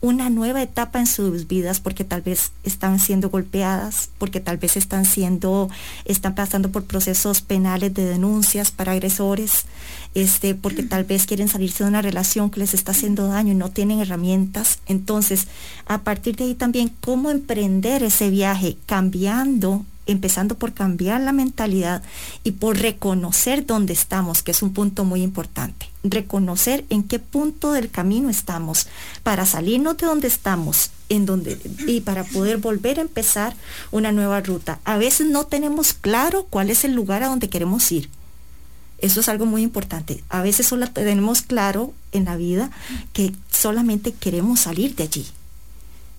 Speaker 5: una nueva etapa en sus vidas porque tal vez están siendo golpeadas, porque tal vez están siendo, están pasando por procesos penales de denuncias para agresores, este, porque tal vez quieren salirse de una relación que les está haciendo daño y no tienen herramientas. Entonces, a partir de ahí también, cómo emprender ese viaje cambiando empezando por cambiar la mentalidad y por reconocer dónde estamos, que es un punto muy importante. Reconocer en qué punto del camino estamos para salirnos de donde estamos en donde, y para poder volver a empezar una nueva ruta. A veces no tenemos claro cuál es el lugar a donde queremos ir. Eso es algo muy importante. A veces solo tenemos claro en la vida que solamente queremos salir de allí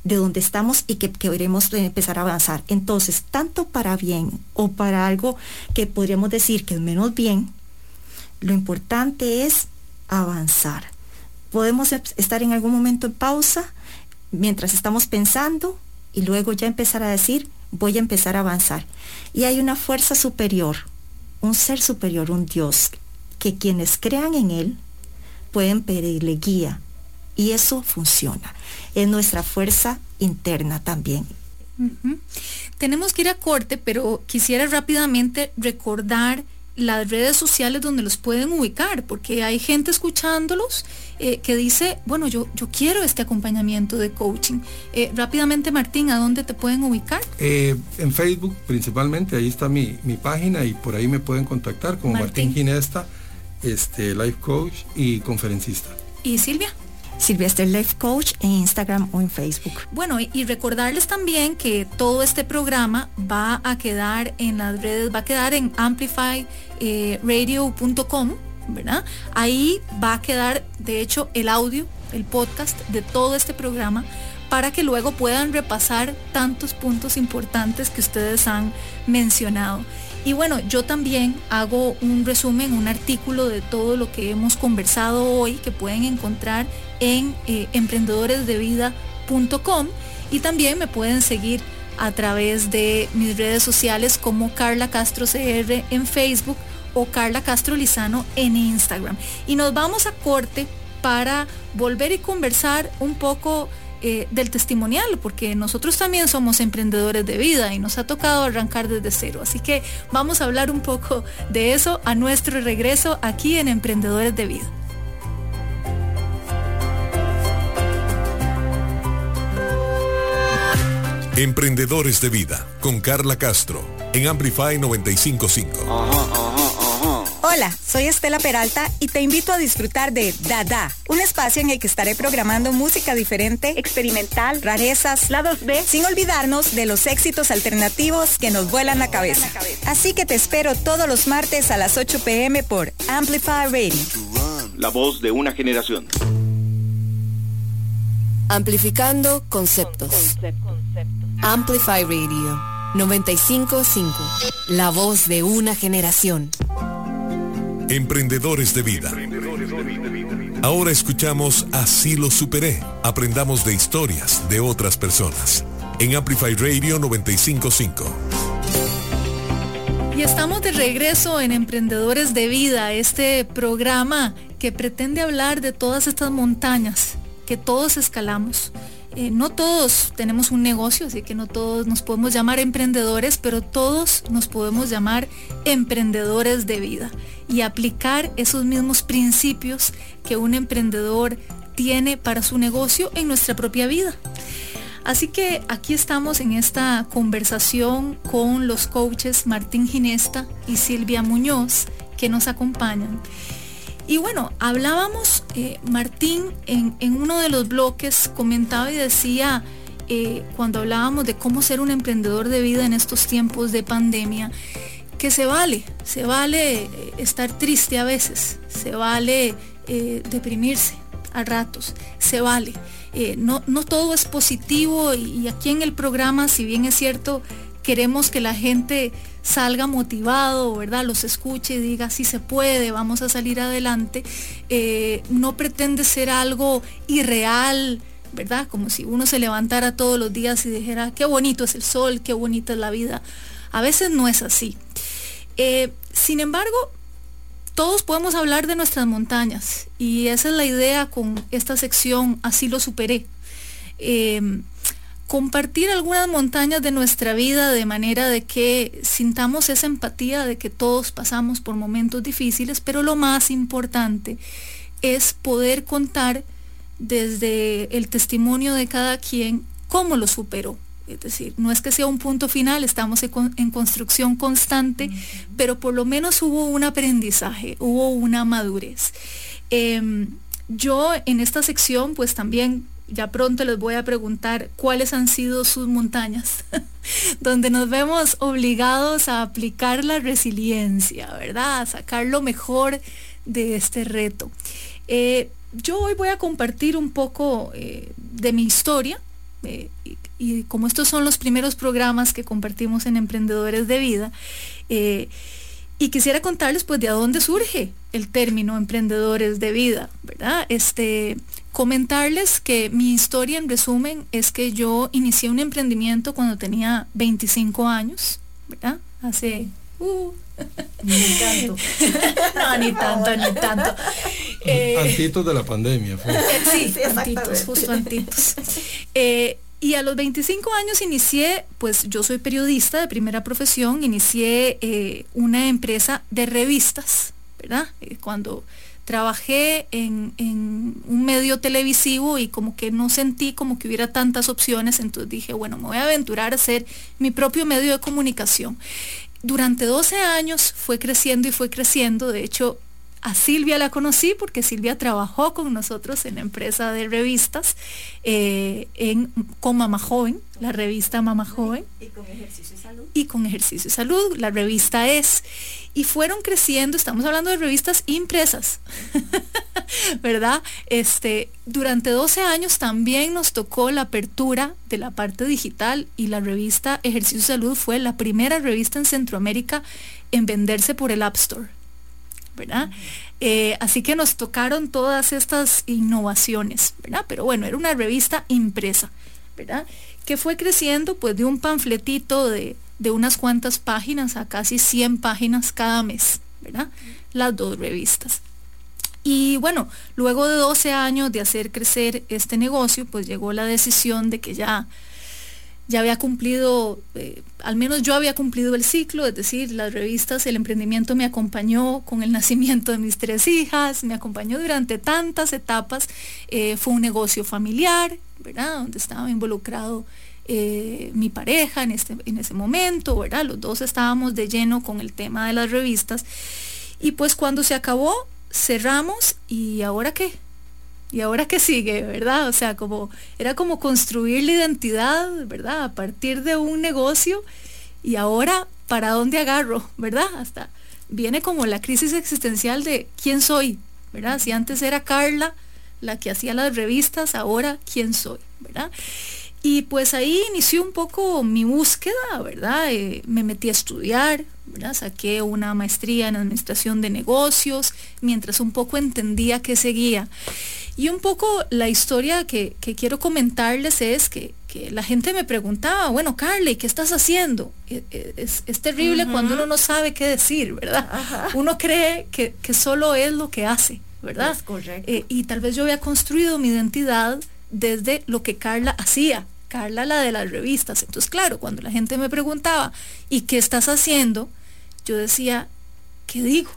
Speaker 5: de donde estamos y que, queremos empezar a avanzar. Entonces, tanto para bien o para algo que podríamos decir que es menos bien, lo importante es avanzar. Podemos estar en algún momento en pausa mientras estamos pensando y luego ya empezar a decir, voy a empezar a avanzar. Y hay una fuerza superior, un ser superior, un Dios, que quienes crean en Él pueden pedirle guía, y eso funciona. Es nuestra fuerza interna también.
Speaker 3: Tenemos que ir a corte, pero quisiera rápidamente recordar las redes sociales donde los pueden ubicar, porque hay gente escuchándolos eh, que dice, bueno, yo, yo quiero este acompañamiento de coaching. Eh, rápidamente, Martín, ¿a dónde te pueden ubicar?
Speaker 4: Eh, en Facebook principalmente, ahí está mi, página y por ahí me pueden contactar como Martín, Martín Ginesta, este, life coach y conferencista.
Speaker 3: ¿Y Silvia?
Speaker 5: Silvestre Life Coach en Instagram o en Facebook.
Speaker 3: Bueno, y, recordarles también que todo este programa va a quedar en las redes, va a quedar en amplifyradio.com, ¿verdad? Ahí va a quedar, de hecho, el audio, el podcast de todo este programa para que luego puedan repasar tantos puntos importantes que ustedes han mencionado. Y bueno, yo también hago un resumen, un artículo de todo lo que hemos conversado hoy que pueden encontrar en eh, emprendedoresdevida.com y también me pueden seguir a través de mis redes sociales como Carla Castro CR en Facebook o Carla Castro Lizano en Instagram. Y nos vamos a corte para volver y conversar un poco eh, del testimonial, porque nosotros también somos emprendedores de vida y nos ha tocado arrancar desde cero. Así que vamos a hablar un poco de eso a nuestro regreso aquí en Emprendedores de Vida.
Speaker 2: Emprendedores de Vida con Carla Castro en Amplify 955. Ajá, ajá.
Speaker 8: Hola, soy Estela Peralta y te invito a disfrutar de Dada, un espacio en el que estaré programando música diferente, experimental, rarezas, lados B, sin olvidarnos de los éxitos alternativos que nos vuelan la cabeza. Así que te espero todos los martes a las 8 pm por Amplify Radio.
Speaker 6: La voz de una generación.
Speaker 1: Amplificando conceptos. Amplify Radio 955. La voz de una generación.
Speaker 2: Emprendedores de vida. Ahora escuchamos Así lo superé. Aprendamos de historias de otras personas. En Amplify Radio 955.
Speaker 3: Y estamos de regreso en Emprendedores de Vida, este programa que pretende hablar de todas estas montañas que todos escalamos. Eh, no todos tenemos un negocio, así que no todos nos podemos llamar emprendedores, pero todos nos podemos llamar emprendedores de vida y aplicar esos mismos principios que un emprendedor tiene para su negocio en nuestra propia vida. Así que aquí estamos en esta conversación con los coaches Martín Ginesta y Silvia Muñoz que nos acompañan. Y bueno, hablábamos, eh, Martín en, uno de los bloques comentaba y decía, eh, cuando hablábamos de cómo ser un emprendedor de vida en estos tiempos de pandemia, que se vale, se vale eh, estar triste a veces, se vale deprimirse a ratos, se vale. no, no, todo es positivo y, aquí en el programa, si bien es cierto, queremos que la gente salga motivado, ¿verdad? Los escuche y diga, si se puede, vamos a salir adelante. Eh, no pretende ser algo irreal, ¿verdad? Como si uno se levantara todos los días y dijera, qué bonito es el sol, qué bonita es la vida. A veces no es así. Eh, sin embargo, todos podemos hablar de nuestras montañas y esa es la idea con esta sección, así lo superé. Eh, compartir algunas montañas de nuestra vida de manera de que sintamos esa empatía de que todos pasamos por momentos difíciles, pero lo más importante es poder contar desde el testimonio de cada quien cómo lo superó. Es decir, no es que sea un punto final, estamos en construcción constante, pero por lo menos hubo un aprendizaje, hubo una madurez. Em, yo en esta sección pues también ya pronto les voy a preguntar cuáles han sido sus montañas, donde nos vemos obligados a aplicar la resiliencia, ¿verdad? A sacar lo mejor de este reto. Eh, yo hoy voy a compartir un poco eh, de mi historia. Eh, y, como estos son los primeros programas que compartimos en Emprendedores de Vida, y quisiera contarles pues de dónde surge el término emprendedores de vida, ¿verdad? Este, comentarles que mi historia en resumen es que yo inicié un emprendimiento cuando tenía 25 años, ¿verdad? Hace... Uh,
Speaker 5: ni tanto.
Speaker 3: no, ni tanto, ni tanto.
Speaker 4: Eh, antitos de la pandemia.
Speaker 3: Fue. Sí, sí antitos, justo antitos. Eh, y a los 25 años inicié, pues yo soy periodista de primera profesión, inicié eh, una empresa de revistas, ¿verdad? Eh, cuando trabajé en, un medio televisivo y como que no sentí como que hubiera tantas opciones, entonces dije, bueno, me voy a aventurar a hacer mi propio medio de comunicación. Durante 12 años fue creciendo y fue creciendo, de hecho a Silvia la conocí porque Silvia trabajó con nosotros en la empresa de revistas eh, en, con Mamá Joven, la revista Mamá Joven.
Speaker 5: Y con Ejercicio y Salud.
Speaker 3: Y con Ejercicio y Salud, la revista es. Y fueron creciendo, estamos hablando de revistas impresas, ¿verdad? Este, durante 12 años también nos tocó la apertura de la parte digital y la revista Ejercicio y Salud fue la primera revista en Centroamérica en venderse por el App Store. Eh, así que nos tocaron todas estas innovaciones, ¿verdad? Pero bueno, era una revista impresa, ¿verdad? Que fue creciendo pues de un panfletito de, unas cuantas páginas a casi 100 páginas cada mes, ¿verdad? Las dos revistas. Y bueno, luego de 12 años de hacer crecer este negocio, pues llegó la decisión de que ya ya había cumplido, eh, al menos yo había cumplido el ciclo, es decir, las revistas, el emprendimiento me acompañó con el nacimiento de mis tres hijas, me acompañó durante tantas etapas, eh, fue un negocio familiar, ¿verdad? Donde estaba involucrado eh, mi pareja en, este, en ese momento, ¿verdad? Los dos estábamos de lleno con el tema de las revistas. Y pues cuando se acabó, cerramos y ahora qué? ¿Y ahora qué sigue, verdad? O sea, como era como construir la identidad, ¿verdad? A partir de un negocio y ahora para dónde agarro, ¿verdad? Hasta viene como la crisis existencial de quién soy, ¿verdad? Si antes era Carla la que hacía las revistas, ahora quién soy, ¿verdad? Y pues ahí inició un poco mi búsqueda, ¿verdad? Eh, me metí a estudiar, ¿verdad? Saqué una maestría en administración de negocios, mientras un poco entendía qué seguía. Y un poco la historia que, quiero comentarles es que, la gente me preguntaba, bueno, Carly, ¿qué estás haciendo? E, e, es, terrible cuando uno no sabe qué decir, ¿verdad? Uno cree que, solo es lo que hace, ¿verdad?
Speaker 5: correcto.
Speaker 3: Eh, y tal vez yo había construido mi identidad desde lo que Carla hacía. Carla, la de las revistas. Entonces, claro, cuando la gente me preguntaba, ¿y qué estás haciendo? Yo decía, ¿qué digo?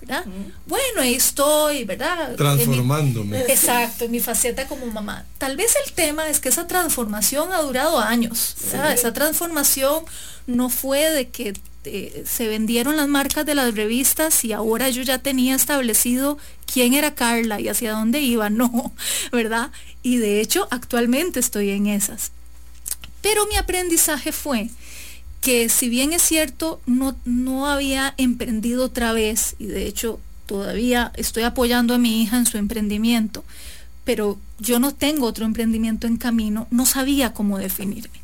Speaker 3: ¿Verdad? Bueno, ahí estoy, ¿verdad?
Speaker 4: Transformándome.
Speaker 3: exacto, en mi faceta como mamá. Tal vez el tema es que esa transformación ha durado años, Esa transformación no fue de que eh, se vendieron las marcas de las revistas y ahora yo ya tenía establecido quién era Carla y hacia dónde iba, no, ¿verdad? Y de hecho actualmente estoy en esas. Pero mi aprendizaje fue que si bien es cierto, no, no había emprendido otra vez, y de hecho todavía estoy apoyando a mi hija en su emprendimiento, pero yo no tengo otro emprendimiento en camino, no sabía cómo definirme.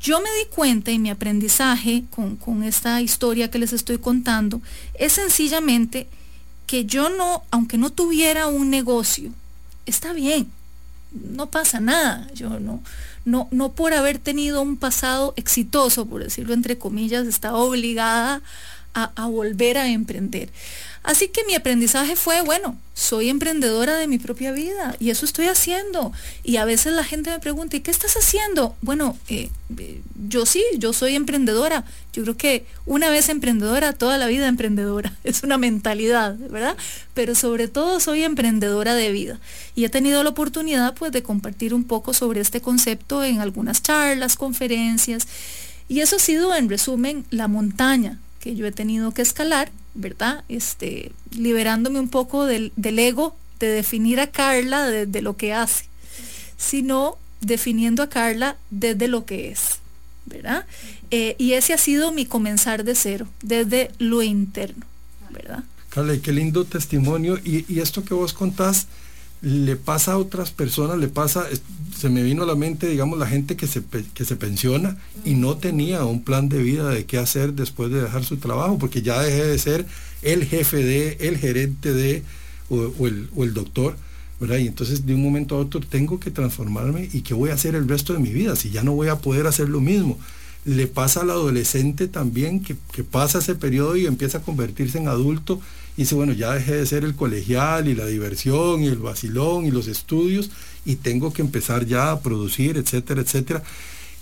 Speaker 3: Yo me di cuenta y mi aprendizaje con, con esta historia que les estoy contando es sencillamente que yo no, aunque no tuviera un negocio, está bien, no pasa nada, yo no, no, no por haber tenido un pasado exitoso, por decirlo entre comillas, estaba obligada a, volver a emprender. Así que mi aprendizaje fue, bueno, soy emprendedora de mi propia vida y eso estoy haciendo. Y a veces la gente me pregunta, ¿y qué estás haciendo? Bueno, eh, eh, yo sí, yo soy emprendedora. Yo creo que una vez emprendedora, toda la vida emprendedora. Es una mentalidad, ¿verdad? Pero sobre todo soy emprendedora de vida. Y he tenido la oportunidad pues de compartir un poco sobre este concepto en algunas charlas, conferencias. Y eso ha sido, en resumen, la montaña que yo he tenido que escalar, ¿verdad? Este, liberándome un poco del, ego de definir a Carla desde lo que hace, sino definiendo a Carla desde lo que es, ¿verdad? Eh, y ese ha sido mi comenzar de cero, desde lo interno, ¿verdad?
Speaker 4: Carla, qué lindo testimonio. Y, y esto que vos contás, le pasa a otras personas, le pasa, se me vino a la mente, digamos, la gente que se, que se pensiona y no tenía un plan de vida de qué hacer después de dejar su trabajo, porque ya dejé de ser el jefe de, el gerente de, o, el, o el doctor. ¿verdad? Y entonces de un momento a otro tengo que transformarme y qué voy a hacer el resto de mi vida si ya no voy a poder hacer lo mismo. Le pasa al adolescente también que, pasa ese periodo y empieza a convertirse en adulto y dice, bueno, ya dejé de ser el colegial y la diversión y el vacilón y los estudios y tengo que empezar ya a producir, etcétera, etcétera.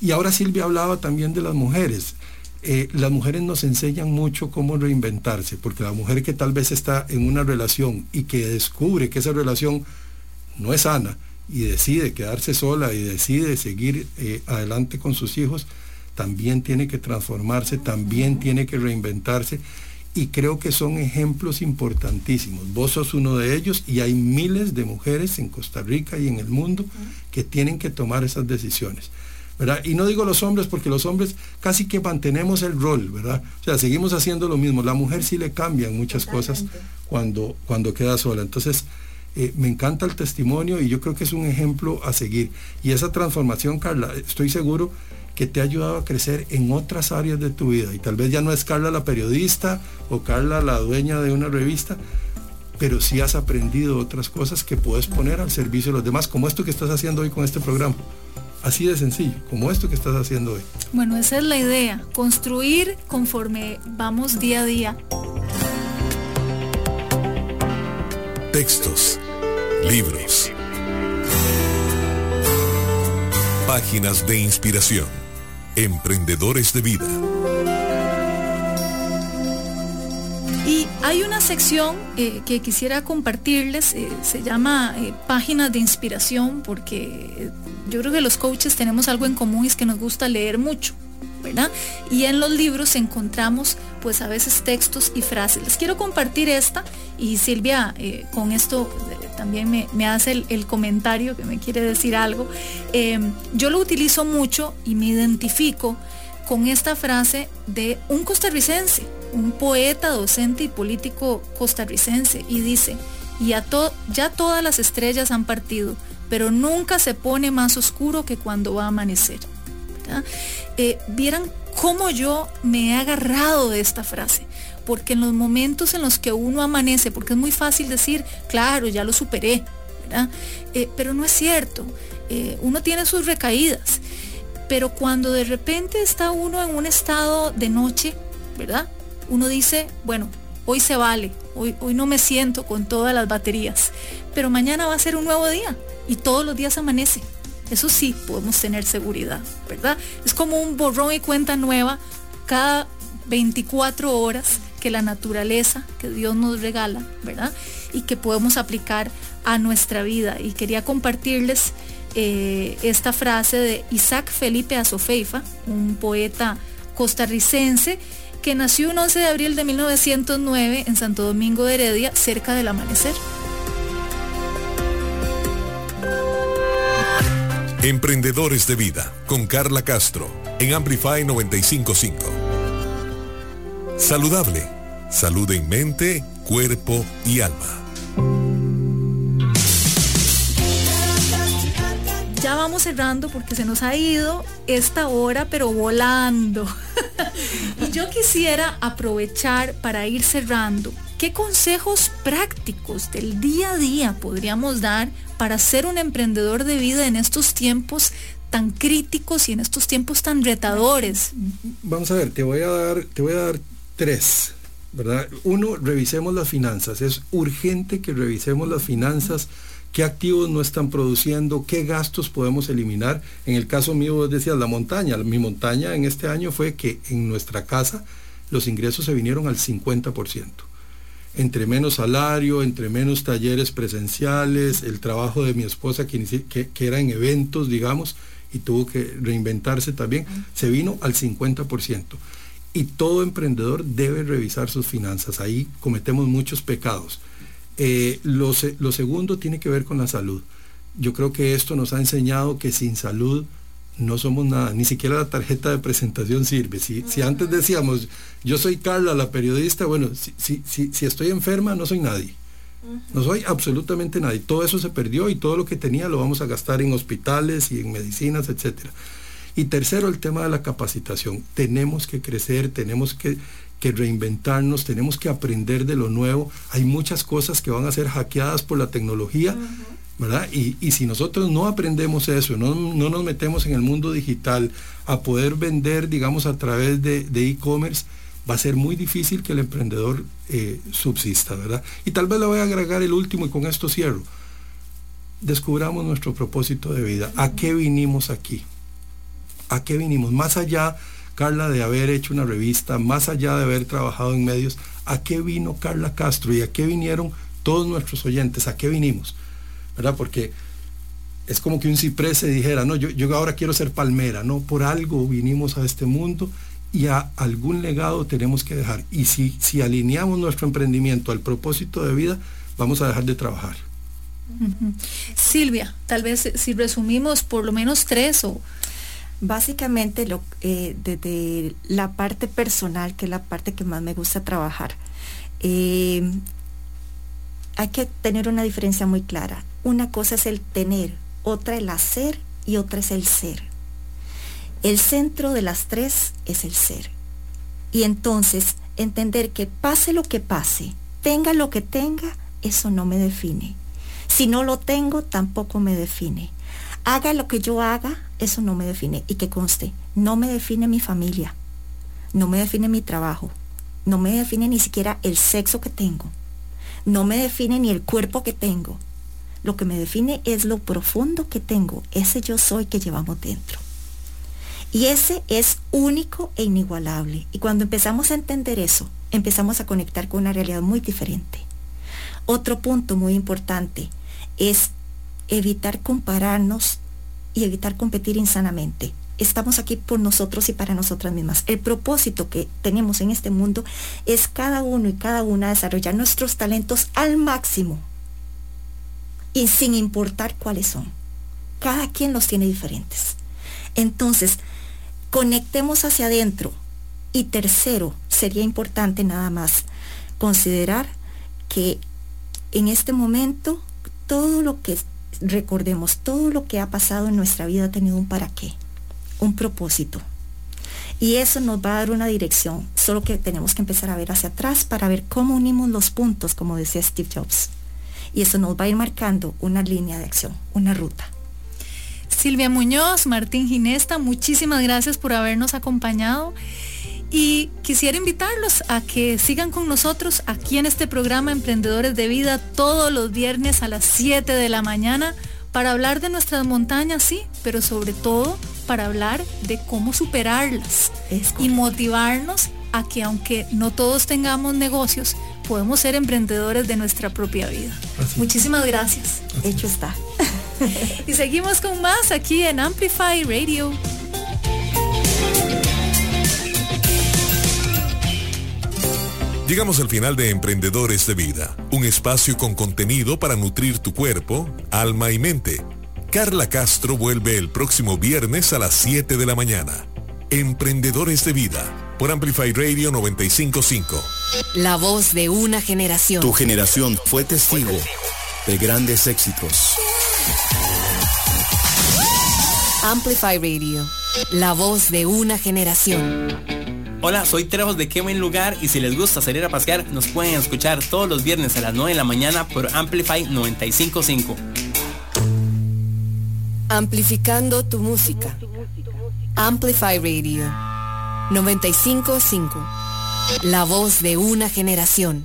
Speaker 4: Y ahora Silvia hablaba también de las mujeres. Eh, las mujeres nos enseñan mucho cómo reinventarse, porque la mujer que tal vez está en una relación y que descubre que esa relación no es sana y decide quedarse sola y decide seguir eh, adelante con sus hijos, también tiene que transformarse, también tiene que reinventarse y creo que son ejemplos importantísimos. Vos sos uno de ellos y hay miles de mujeres en Costa Rica y en el mundo que tienen que tomar esas decisiones. ¿verdad? Y no digo los hombres porque los hombres casi que mantenemos el rol, ¿verdad? O sea, seguimos haciendo lo mismo. La mujer sí le cambian muchas cosas cuando, cuando queda sola. Entonces, eh, me encanta el testimonio y yo creo que es un ejemplo a seguir. Y esa transformación, Carla, estoy seguro que te ha ayudado a crecer en otras áreas de tu vida. Y tal vez ya no es Carla la periodista o Carla la dueña de una revista, pero sí has aprendido otras cosas que puedes poner al servicio de los demás, como esto que estás haciendo hoy con este programa. Así de sencillo, como esto que estás haciendo hoy.
Speaker 3: Bueno, esa es la idea, construir conforme vamos día a día.
Speaker 2: Textos, libros, páginas de inspiración Emprendedores de Vida.
Speaker 3: Y Hay una sección eh, que quisiera compartirles, eh, se llama eh, Páginas de Inspiración, porque yo creo que los coaches tenemos algo en común y es que nos gusta leer mucho. ¿verdad? Y en los libros encontramos pues a veces textos y frases. Les quiero compartir esta y Silvia con esto también me, hace el, comentario que me quiere decir algo. yo lo utilizo mucho y me identifico con esta frase de un costarricense, un poeta, docente y político costarricense, y dice, y ya todas las estrellas han partido, pero nunca se pone más oscuro que cuando va a amanecer. Eh, vieran cómo yo me he agarrado de esta frase, porque en los momentos en los que uno amanece, porque es muy fácil decir, claro, ya lo superé, eh, pero no es cierto, eh, uno tiene sus recaídas pero cuando de repente está uno en un estado de noche, ¿verdad? Uno dice, bueno, hoy se vale, hoy, hoy no me siento con todas las baterías, pero mañana va a ser un nuevo día y todos los días amanece. Eso sí, podemos tener seguridad, ¿verdad? Es como un borrón y cuenta nueva cada 24 horas que la naturaleza, que Dios nos regala, ¿verdad? Y que podemos aplicar a nuestra vida. Y quería compartirles eh, esta frase de Isaac Felipe Azofeifa, un poeta costarricense que nació un 11 de abril de 1909 en Santo Domingo de Heredia, cerca del amanecer.
Speaker 2: Emprendedores de Vida, con Carla Castro, en Amplify 955. Saludable, salud en mente, cuerpo y alma.
Speaker 3: ya vamos cerrando porque se nos ha ido esta hora, pero volando. y yo quisiera aprovechar para ir cerrando. ¿Qué consejos prácticos del día a día podríamos dar para ser un emprendedor de vida en estos tiempos tan críticos y en estos tiempos tan retadores?
Speaker 4: Vamos a ver, te voy a dar, te voy a dar tres. ¿verdad? Uno, revisemos las finanzas. Es urgente que revisemos las finanzas qué activos no están produciendo, qué gastos podemos eliminar. En el caso mío, vos decías la montaña. Mi montaña en este año fue que en nuestra casa los ingresos se vinieron al 50%. Entre menos salario, entre menos talleres presenciales, el trabajo de mi esposa que, que, era en eventos, digamos, y tuvo que reinventarse también, se vino al 50%. Y todo emprendedor debe revisar sus finanzas. Ahí cometemos muchos pecados eh, lo, segundo tiene que ver con la salud. Yo creo que esto nos ha enseñado que sin salud no somos nada, ni siquiera la tarjeta de presentación sirve. Si, si antes decíamos, yo soy Carla, la periodista, bueno, si, si, si estoy enferma no soy nadie. No soy absolutamente nadie. Todo eso se perdió y todo lo que tenía lo vamos a gastar en hospitales y en medicinas, etc. Y tercero, el tema de la capacitación. Tenemos que crecer, tenemos que que reinventarnos, tenemos que aprender de lo nuevo. Hay muchas cosas que van a ser hackeadas por la tecnología, Y, si nosotros no aprendemos eso, no, nos metemos en el mundo digital a poder vender, digamos, a través de e-commerce, va a ser muy difícil que el emprendedor eh, subsista, ¿verdad? Y tal vez le voy a agregar el último y con esto cierro. Descubramos nuestro propósito de vida. ¿A qué vinimos aquí? ¿A qué vinimos? Más allá Carla, de haber hecho una revista, más allá de haber trabajado en medios, ¿a qué vino Carla Castro y a qué vinieron todos nuestros oyentes? ¿A qué vinimos? ¿Verdad? Porque es como que un ciprés se dijera, no, yo, yo ahora quiero ser palmera, no, por algo vinimos a este mundo y a algún legado tenemos que dejar. Y si, si alineamos nuestro emprendimiento al propósito de vida, vamos a dejar de trabajar.
Speaker 3: Silvia, tal vez si resumimos por lo menos tres o
Speaker 5: Básicamente lo, eh, desde la parte personal, que es la parte que más me gusta trabajar, eh, hay que tener una diferencia muy clara. Una cosa es el tener, otra el hacer y otra es el ser. El centro de las tres es el ser. Y entonces entender que pase lo que pase, tenga lo que tenga, eso no me define. Si no lo tengo, tampoco me define. Haga lo que yo haga, eso no me define. Y que conste, no me define mi familia, no me define mi trabajo, no me define ni siquiera el sexo que tengo, no me define ni el cuerpo que tengo. Lo que me define es lo profundo que tengo, ese yo soy que llevamos dentro. Y ese es único e inigualable. Y cuando empezamos a entender eso, empezamos a conectar con una realidad muy diferente. Otro punto muy importante es evitar compararnos y evitar competir insanamente. Estamos aquí por nosotros y para nosotras mismas. El propósito que tenemos en este mundo es cada uno y cada una desarrollar nuestros talentos al máximo y sin importar cuáles son. Cada quien los tiene diferentes. Entonces, conectemos hacia adentro. Y tercero, sería importante nada más considerar que en este momento todo lo que recordemos, todo lo que ha pasado en nuestra vida ha tenido un para qué, un propósito. Y eso nos va a dar una dirección, solo que tenemos que empezar a ver hacia atrás para ver cómo unimos los puntos, como decía Steve Jobs. Y eso nos va a ir marcando una línea de acción, una ruta.
Speaker 3: Silvia Muñoz, Martín Ginesta, muchísimas gracias por habernos acompañado. Y quisiera invitarlos a que sigan con nosotros aquí en este programa Emprendedores de Vida todos los viernes a las 7 de la mañana para hablar de nuestras montañas, sí, pero sobre todo para hablar de cómo superarlas y motivarnos a que aunque no todos tengamos negocios, podemos ser emprendedores de nuestra propia vida. Muchísimas gracias.
Speaker 5: Hecho está.
Speaker 3: y seguimos con más aquí en Amplify Radio.
Speaker 2: Llegamos al final de Emprendedores de Vida, un espacio con contenido para nutrir tu cuerpo, alma y mente. Carla Castro vuelve el próximo viernes a las 7 de la mañana. Emprendedores de Vida, por Amplify Radio 955.
Speaker 1: La voz de una generación.
Speaker 9: Tu generación fue testigo de grandes éxitos.
Speaker 1: Amplify Radio, la voz de una generación.
Speaker 10: Hola, soy Trejos de Qué Buen Lugar y si les gusta salir a pasear, nos pueden escuchar todos los viernes a las 9 de la mañana por Amplify 955.
Speaker 1: Amplificando tu música. Amplify Radio 955. La voz de una generación.